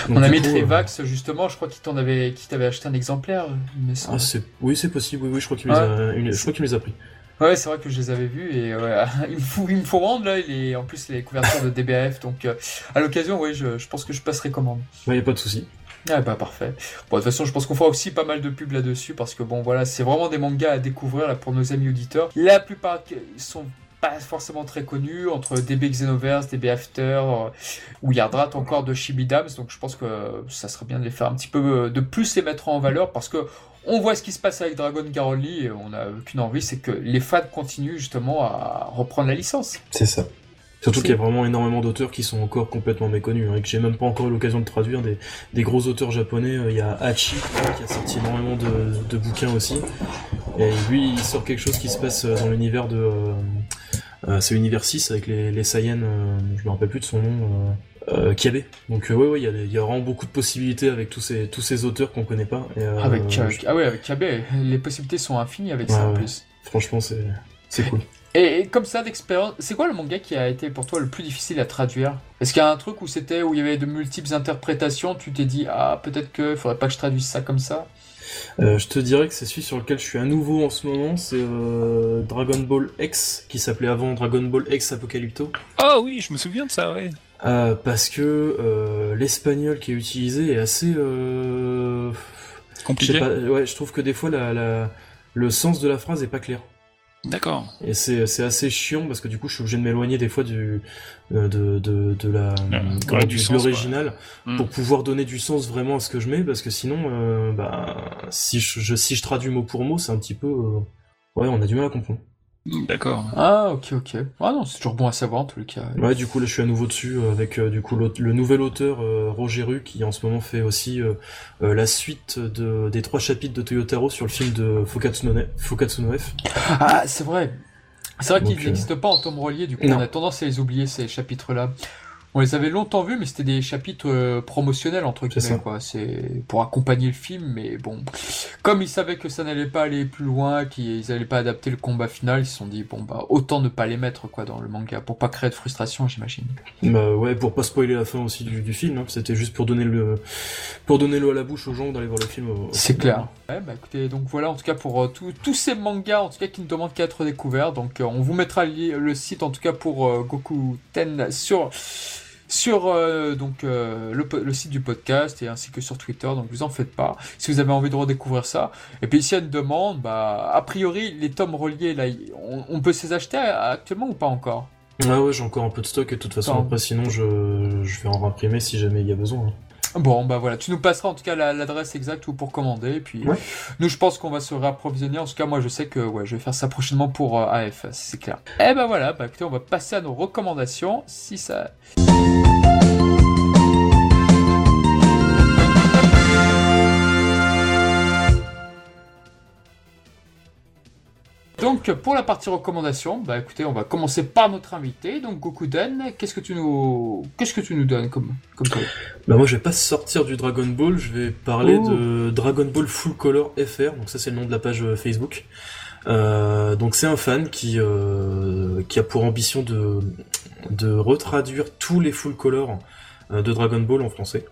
Donc, On a du mis coup, euh, Trevax, justement, je crois qu'il t'en avait, t'avait acheté un exemplaire, il semble. ah, oui, c'est possible. Oui, oui, je crois qu'il me les a, il- les pris. Ouais, c'est vrai que je les avais vus et ouais, (laughs) il me faut, il me faut rendre là, il est, en plus les couvertures de DBAF, donc euh, à l'occasion, oui, je, je pense que je passerai commande. Ouais, y a pas de souci. Ah bah parfait. Bon, de toute façon, je pense qu'on fera aussi pas mal de pubs là-dessus parce que bon, voilà, c'est vraiment des mangas à découvrir là pour nos amis auditeurs. La plupart sont pas forcément très connus entre DB Xenoverse, DB After euh, ou Yardrat encore de Shibidams, donc je pense que ça serait bien de les faire un petit peu euh, de plus les mettre en valeur parce que on voit ce qui se passe avec Dragon Garoli et on a qu'une envie, c'est que les fans continuent justement à reprendre la licence. C'est ça. Surtout qu'il y a vraiment énormément d'auteurs qui sont encore complètement méconnus, hein, et que j'ai même pas encore eu l'occasion de traduire des, des gros auteurs japonais. Euh, Il y a Hachi qui a sorti énormément de, de bouquins aussi. Et lui, il sort quelque chose qui se passe euh, dans l'univers de... euh, c'est l'univers 6 avec les, les Saiyans, euh, je me rappelle plus de son nom, euh, Kiabe. Donc ouais, ouais, il y, a, il y a vraiment beaucoup de possibilités avec tous ces, tous ces auteurs qu'on connaît pas. Et, Avec, je- ah ouais, avec les possibilités sont infinies avec Ouais, ça en ouais. plus. franchement, c'est c'est cool. Et, comme ça d'expérience, c'est quoi le manga qui a été pour toi le plus difficile à traduire? Est-ce qu'il y a un truc où c'était où il y avait de multiples interprétations, tu t'es dit ah peut-être que faudrait pas que je traduise ça comme ça? Euh, je te dirais que c'est celui sur lequel je suis à nouveau en ce moment, c'est euh, Dragon Ball X, qui s'appelait avant Dragon Ball X Apocalypto. Ah oui, je me souviens de ça, ouais. Euh, parce que euh, l'espagnol qui est utilisé est assez... Euh... Compliqué. pas, ouais, je trouve que des fois la, la- le sens de la phrase est pas clair. D'accord. Et c'est assez chiant parce que du coup je suis obligé de m'éloigner des fois du euh, de, de, de la comment, ouais, du, du de sens, quoi. l'original Hmm. pour pouvoir donner du sens vraiment à ce que je mets parce que sinon euh, bah si je, je- si je traduis mot pour mot c'est un petit peu euh, ouais on a du mal à comprendre D'accord. Ah ok ok. Ah non c'est toujours bon à savoir en tout cas. ouais du coup là je suis à nouveau dessus euh, avec euh, du coup le nouvel auteur euh, Roger Rue qui en ce moment fait aussi euh, la suite de, des trois chapitres de Toyotaro sur le film de Fukatsu no, Ne- Fukatsu no F Ah c'est vrai. C'est vrai qu'ils euh, n'existent pas en tome relié, du coup non. on a tendance à les oublier ces chapitres-là. On les avait longtemps vus, mais c'était des chapitres euh, promotionnels entre guillemets, quoi. C'est pour accompagner le film, mais bon, comme ils savaient que ça n'allait pas aller plus loin, qu'ils n'allaient pas adapter le combat final, ils se sont dit bon bah autant ne pas les mettre quoi dans le manga pour pas créer de frustration, j'imagine. Bah ouais, pour pas spoiler la fin aussi du, film, hein. c'était juste pour donner le pour donner l'eau à la bouche aux gens d'aller voir le film. C'est clair. Ouais, bah écoutez, donc voilà en tout cas pour euh, tous ces mangas en tout cas qui ne demandent qu'à être découverts. Donc euh, on vous mettra le site en tout cas pour Goku Ten sur sur euh, donc euh, le, site du podcast et ainsi que sur Twitter. Donc vous en faites pas si vous avez envie de redécouvrir ça. Et puis s'il y a une demande, bah a priori les tomes reliés là, on, peut se les acheter actuellement ou pas encore? Ah ouais, j'ai encore un peu de stock et de toute façon après sinon je, je vais en imprimer si jamais il y a besoin. Hein. (laughs) Bon, bah voilà, tu nous passeras en tout cas l'adresse exacte pour commander. Et puis, nous, je pense qu'on va se réapprovisionner. En tout cas, moi, je sais que ouais, je vais faire ça prochainement pour euh, AF, c'est clair. Et eh ben voilà, bah écoutez, on va passer à nos recommandations. Si ça. Donc pour la partie recommandation, bah écoutez, on va commencer par notre invité, donc Gokuden. Qu'est-ce que tu nous, qu'est-ce que tu nous donnes comme, comme Bah moi je vais pas sortir du Dragon Ball, je vais parler oh. de Dragon Ball Full Color FR. Donc ça c'est le nom de la page euh, Facebook. Euh, donc c'est un fan qui euh, qui a pour ambition de de retraduire tous les Full Color de Dragon Ball en français.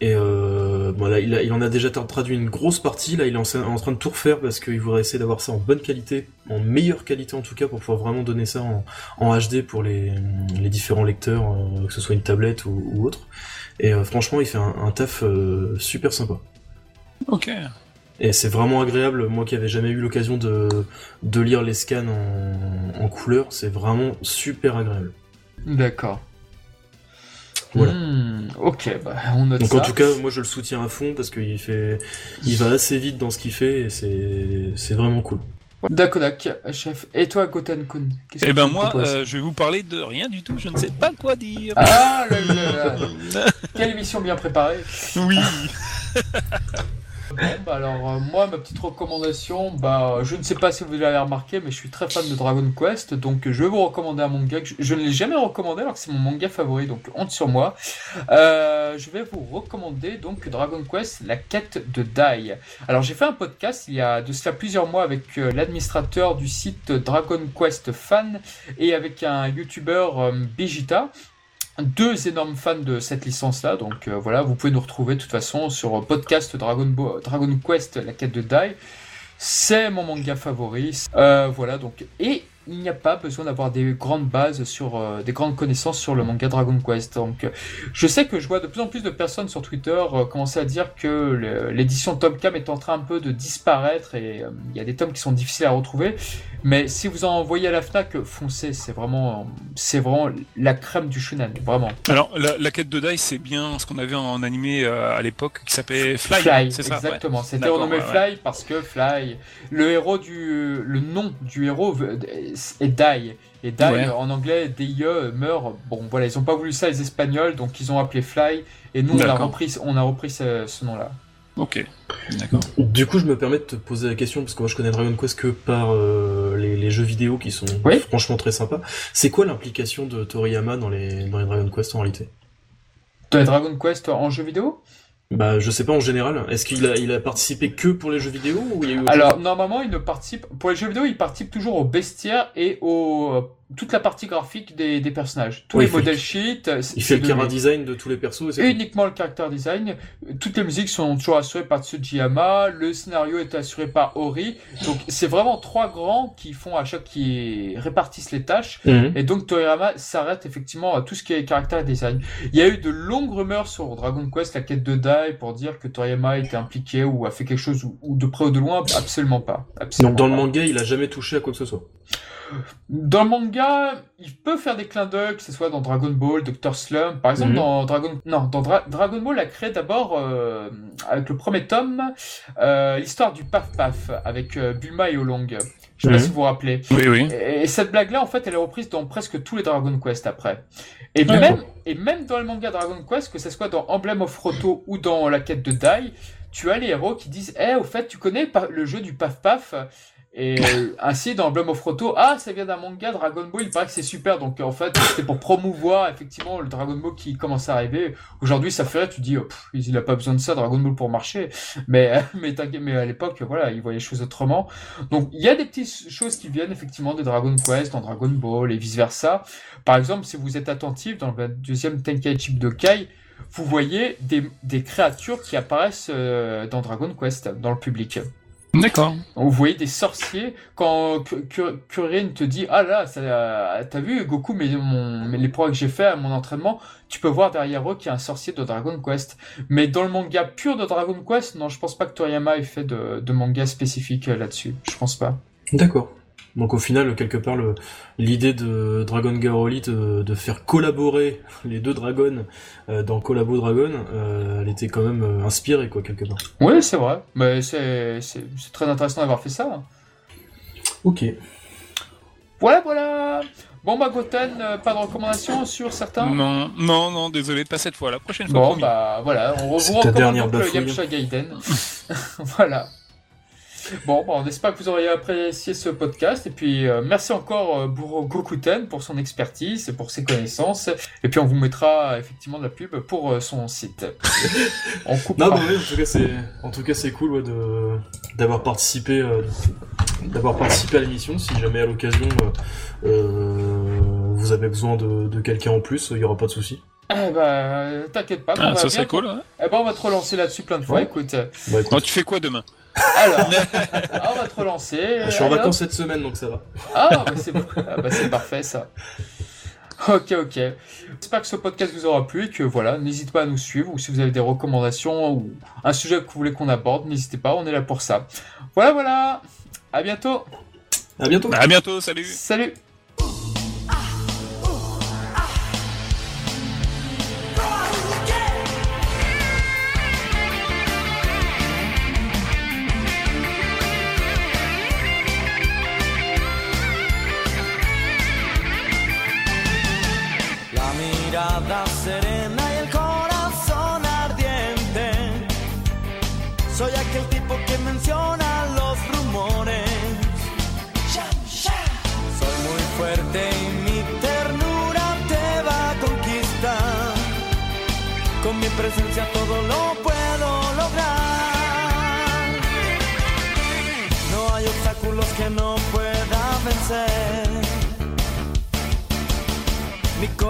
Et euh, voilà, il, en a déjà traduit une grosse partie. Là, il est en, train de tout refaire parce qu'il voudrait essayer d'avoir ça en bonne qualité, en meilleure qualité en tout cas, pour pouvoir vraiment donner ça en, HD pour les, différents lecteurs, euh, que ce soit une tablette ou, autre. Et euh, franchement, il fait un, taf super sympa. Ok. Et c'est vraiment agréable. Moi qui avais jamais eu l'occasion de, lire les scans en couleur, c'est vraiment super agréable. D'accord. Hmm, ok, bah, on note Donc en tout cas, moi je le soutiens à fond parce qu'il fait, il va assez vite dans ce qu'il fait et c'est, c'est vraiment cool. D'accord, chef. Et toi, Goten Kun Eh ben moi, euh, je vais vous parler de rien du tout. Je ne sais pas quoi dire. Ah là là là. (laughs) Quelle émission bien préparée. Oui. (laughs) Bah, alors euh, moi ma petite recommandation, bah je ne sais pas si vous l'avez remarqué, mais je suis très fan de Dragon Quest, donc je vais vous recommander un manga que je, ne l'ai jamais recommandé alors que c'est mon manga favori, donc honte sur moi. Euh, je vais vous recommander donc Dragon Quest, la quête de Dai. Alors j'ai fait un podcast il y a de cela plusieurs mois avec euh, l'administrateur du site Dragon Quest Fan et avec un youtubeur Bigita deux énormes fans de cette licence-là. Donc euh, voilà, vous pouvez nous retrouver de toute façon sur podcast Dragon, Dragon Quest, la quête de Dai. C'est mon manga favori. Euh, voilà donc et il n'y a pas besoin d'avoir des grandes bases sur euh, des grandes connaissances sur le manga Dragon Quest. Donc, je sais que je vois de plus en plus de personnes sur Twitter commencer à dire que l'édition Tom Cam est en train un peu de disparaître et il y a des tomes qui sont difficiles à retrouver. Mais si vous en voyez à la Fnac, foncez, c'est vraiment, c'est vraiment la crème du shonen, vraiment. Alors, la, quête de Dai, c'est bien ce qu'on avait en animé euh, à l'époque qui s'appelait Fly. Fly, c'est ça? exactement. C'était renommé Fly parce que Fly, le héros du, le nom du héros est Dai. Et Dai, en anglais, DIE meurt. Bon, voilà, ils ont pas voulu ça les Espagnols, donc ils ont appelé Fly. Et nous, on a repris, on a repris ce nom-là. Ok, d'accord. Du coup, je me permets de te poser la question, parce que moi je connais Dragon Quest que par euh, les, jeux vidéo qui sont franchement très sympas. C'est quoi l'implication de Toriyama dans les, dans les Dragon Quest en réalité? Dans les Dragon Quest en jeu vidéo? Bah, je sais pas en général. Est-ce qu'il a, il a participé que pour les jeux vidéo ou il y a eu Alors, normalement, il ne participe. Pour les jeux vidéo, il participe toujours au bestiaire et au toute la partie graphique des, des personnages, tous les modèles sheets. Il fait le character design de tous les persos. Et uniquement le character design. Toutes les musiques sont toujours assurées par Tsujiyama. Le scénario est assuré par Ori. Donc c'est vraiment trois grands qui font à chaque qui répartissent les tâches. Mhm. Et donc Toriyama s'arrête effectivement à tout ce qui est character design. Il y a eu de longues rumeurs sur Dragon Quest, la quête de Dai, pour dire que Toriyama était impliqué ou a fait quelque chose ou, de près ou de loin. Absolument pas. Absolument donc dans le manga, il a jamais touché à quoi que ce soit. Dans le manga, il peut faire des clins d'œil, que ce soit dans Dragon Ball, Dr. Slump, par exemple mhm. dans Dragon, non, dans Dragon Ball a créé d'abord euh, avec le premier tome euh, l'histoire du Paf Paf avec euh, Bulma et Olong. Je sais pas mhm. si vous vous rappelez. Oui, oui. Et, cette blague-là, en fait, elle est reprise dans presque tous les Dragon Quest après. Et même, et même dans le manga Dragon Quest, que ce soit dans Emblem of Roto ou dans la quête de Dai, tu as les héros qui disent, eh, au fait, tu connais le jeu du Paf Paf? Et ainsi, dans Bloom of Roto, ah, ça vient d'un manga Dragon Ball, il paraît que c'est super. Donc, en fait, c'était pour promouvoir, effectivement, le Dragon Ball qui commence à arriver. Aujourd'hui, ça ferait, tu dis, oh, il a pas besoin de ça, Dragon Ball, pour marcher. Mais, (laughs) mais, à l'époque, voilà, il voyait les choses autrement. Donc, il y a des petites choses qui viennent, effectivement, de Dragon Quest, dans Dragon Ball et vice versa. Par exemple, si vous êtes attentif, dans le deuxième Tenkaichi de Kai, vous voyez des, des créatures qui apparaissent euh, dans Dragon Quest, dans le public. D'accord. Vous voyez des sorciers quand Kuririn te dit ah là t'as vu Goku mais, mon, les progrès que j'ai fait à mon entraînement tu peux voir derrière eux qu'il y a un sorcier de Dragon Quest. Mais dans le manga pur de Dragon Quest non je pense pas que Toriyama ait fait de, de manga spécifique là-dessus. Je pense pas. D'accord donc au final, quelque part, l'idée de Dragon Girl Elite euh, de, faire collaborer (laughs) les deux dragons euh, dans Collabo Dragon, euh, elle était quand même inspirée, quoi, quelque part. Oui, c'est vrai. Mais c'est très intéressant d'avoir fait ça. Ok. Voilà, voilà Bon bah Goten, pas de recommandations sur certains? Non, non, non, désolé, pas cette fois, la prochaine fois. Bon bah voilà, on vous recommande donc le Yamcha Gaiden. (laughs) voilà. Bon, on espère que vous aurez apprécié ce podcast. Et puis, euh, merci encore euh, pour Gokuten pour son expertise et pour ses connaissances. Et puis, on vous mettra effectivement de la pub pour euh, son site. (laughs) on coupera. Non, mais en tout cas, c'est, en tout cas, c'est cool de, d'avoir participé, d'avoir participé à l'émission. Si jamais à l'occasion, vous avez besoin de, quelqu'un en plus, il n'y aura pas de souci. Eh bah, t'inquiète pas. Ah, ça serait cool. Hein. Eh ben, on va te relancer là-dessus plein de fois. Écoute. Bah, écoute. tu fais quoi demain? Alors, (laughs) on va te relancer. Je suis en vacances cette semaine, donc ça va. Ah, bah c'est ah, bah, parfait ça. Ok, ok. J'espère que ce podcast vous aura plu et que voilà, n'hésitez pas à nous suivre ou si vous avez des recommandations ou un sujet que vous voulez qu'on aborde, n'hésitez pas, on est là pour ça. Voilà, voilà. À bientôt. À bientôt. À bientôt, salut. Salut.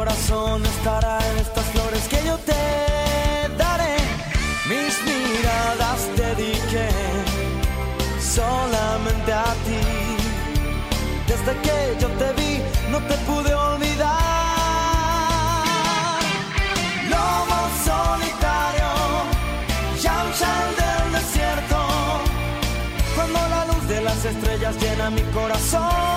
Corazón estará en estas flores que yo te daré. Mis miradas dediqué solamente a ti. Desde que yo te vi, no te pude olvidar. Lobo solitario, Yamshal del desierto. Cuando la luz de las estrellas llena mi corazón.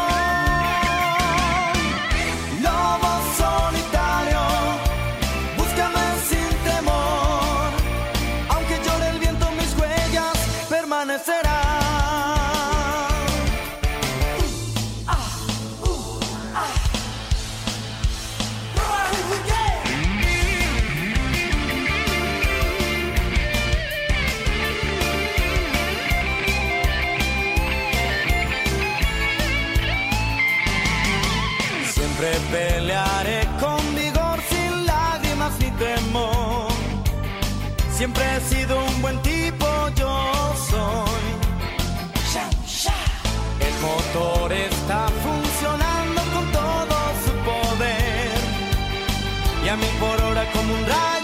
Siempre he sido un buen tipo, yo soy. El motor está funcionando con todo su poder. Y a mí por hora como un rayo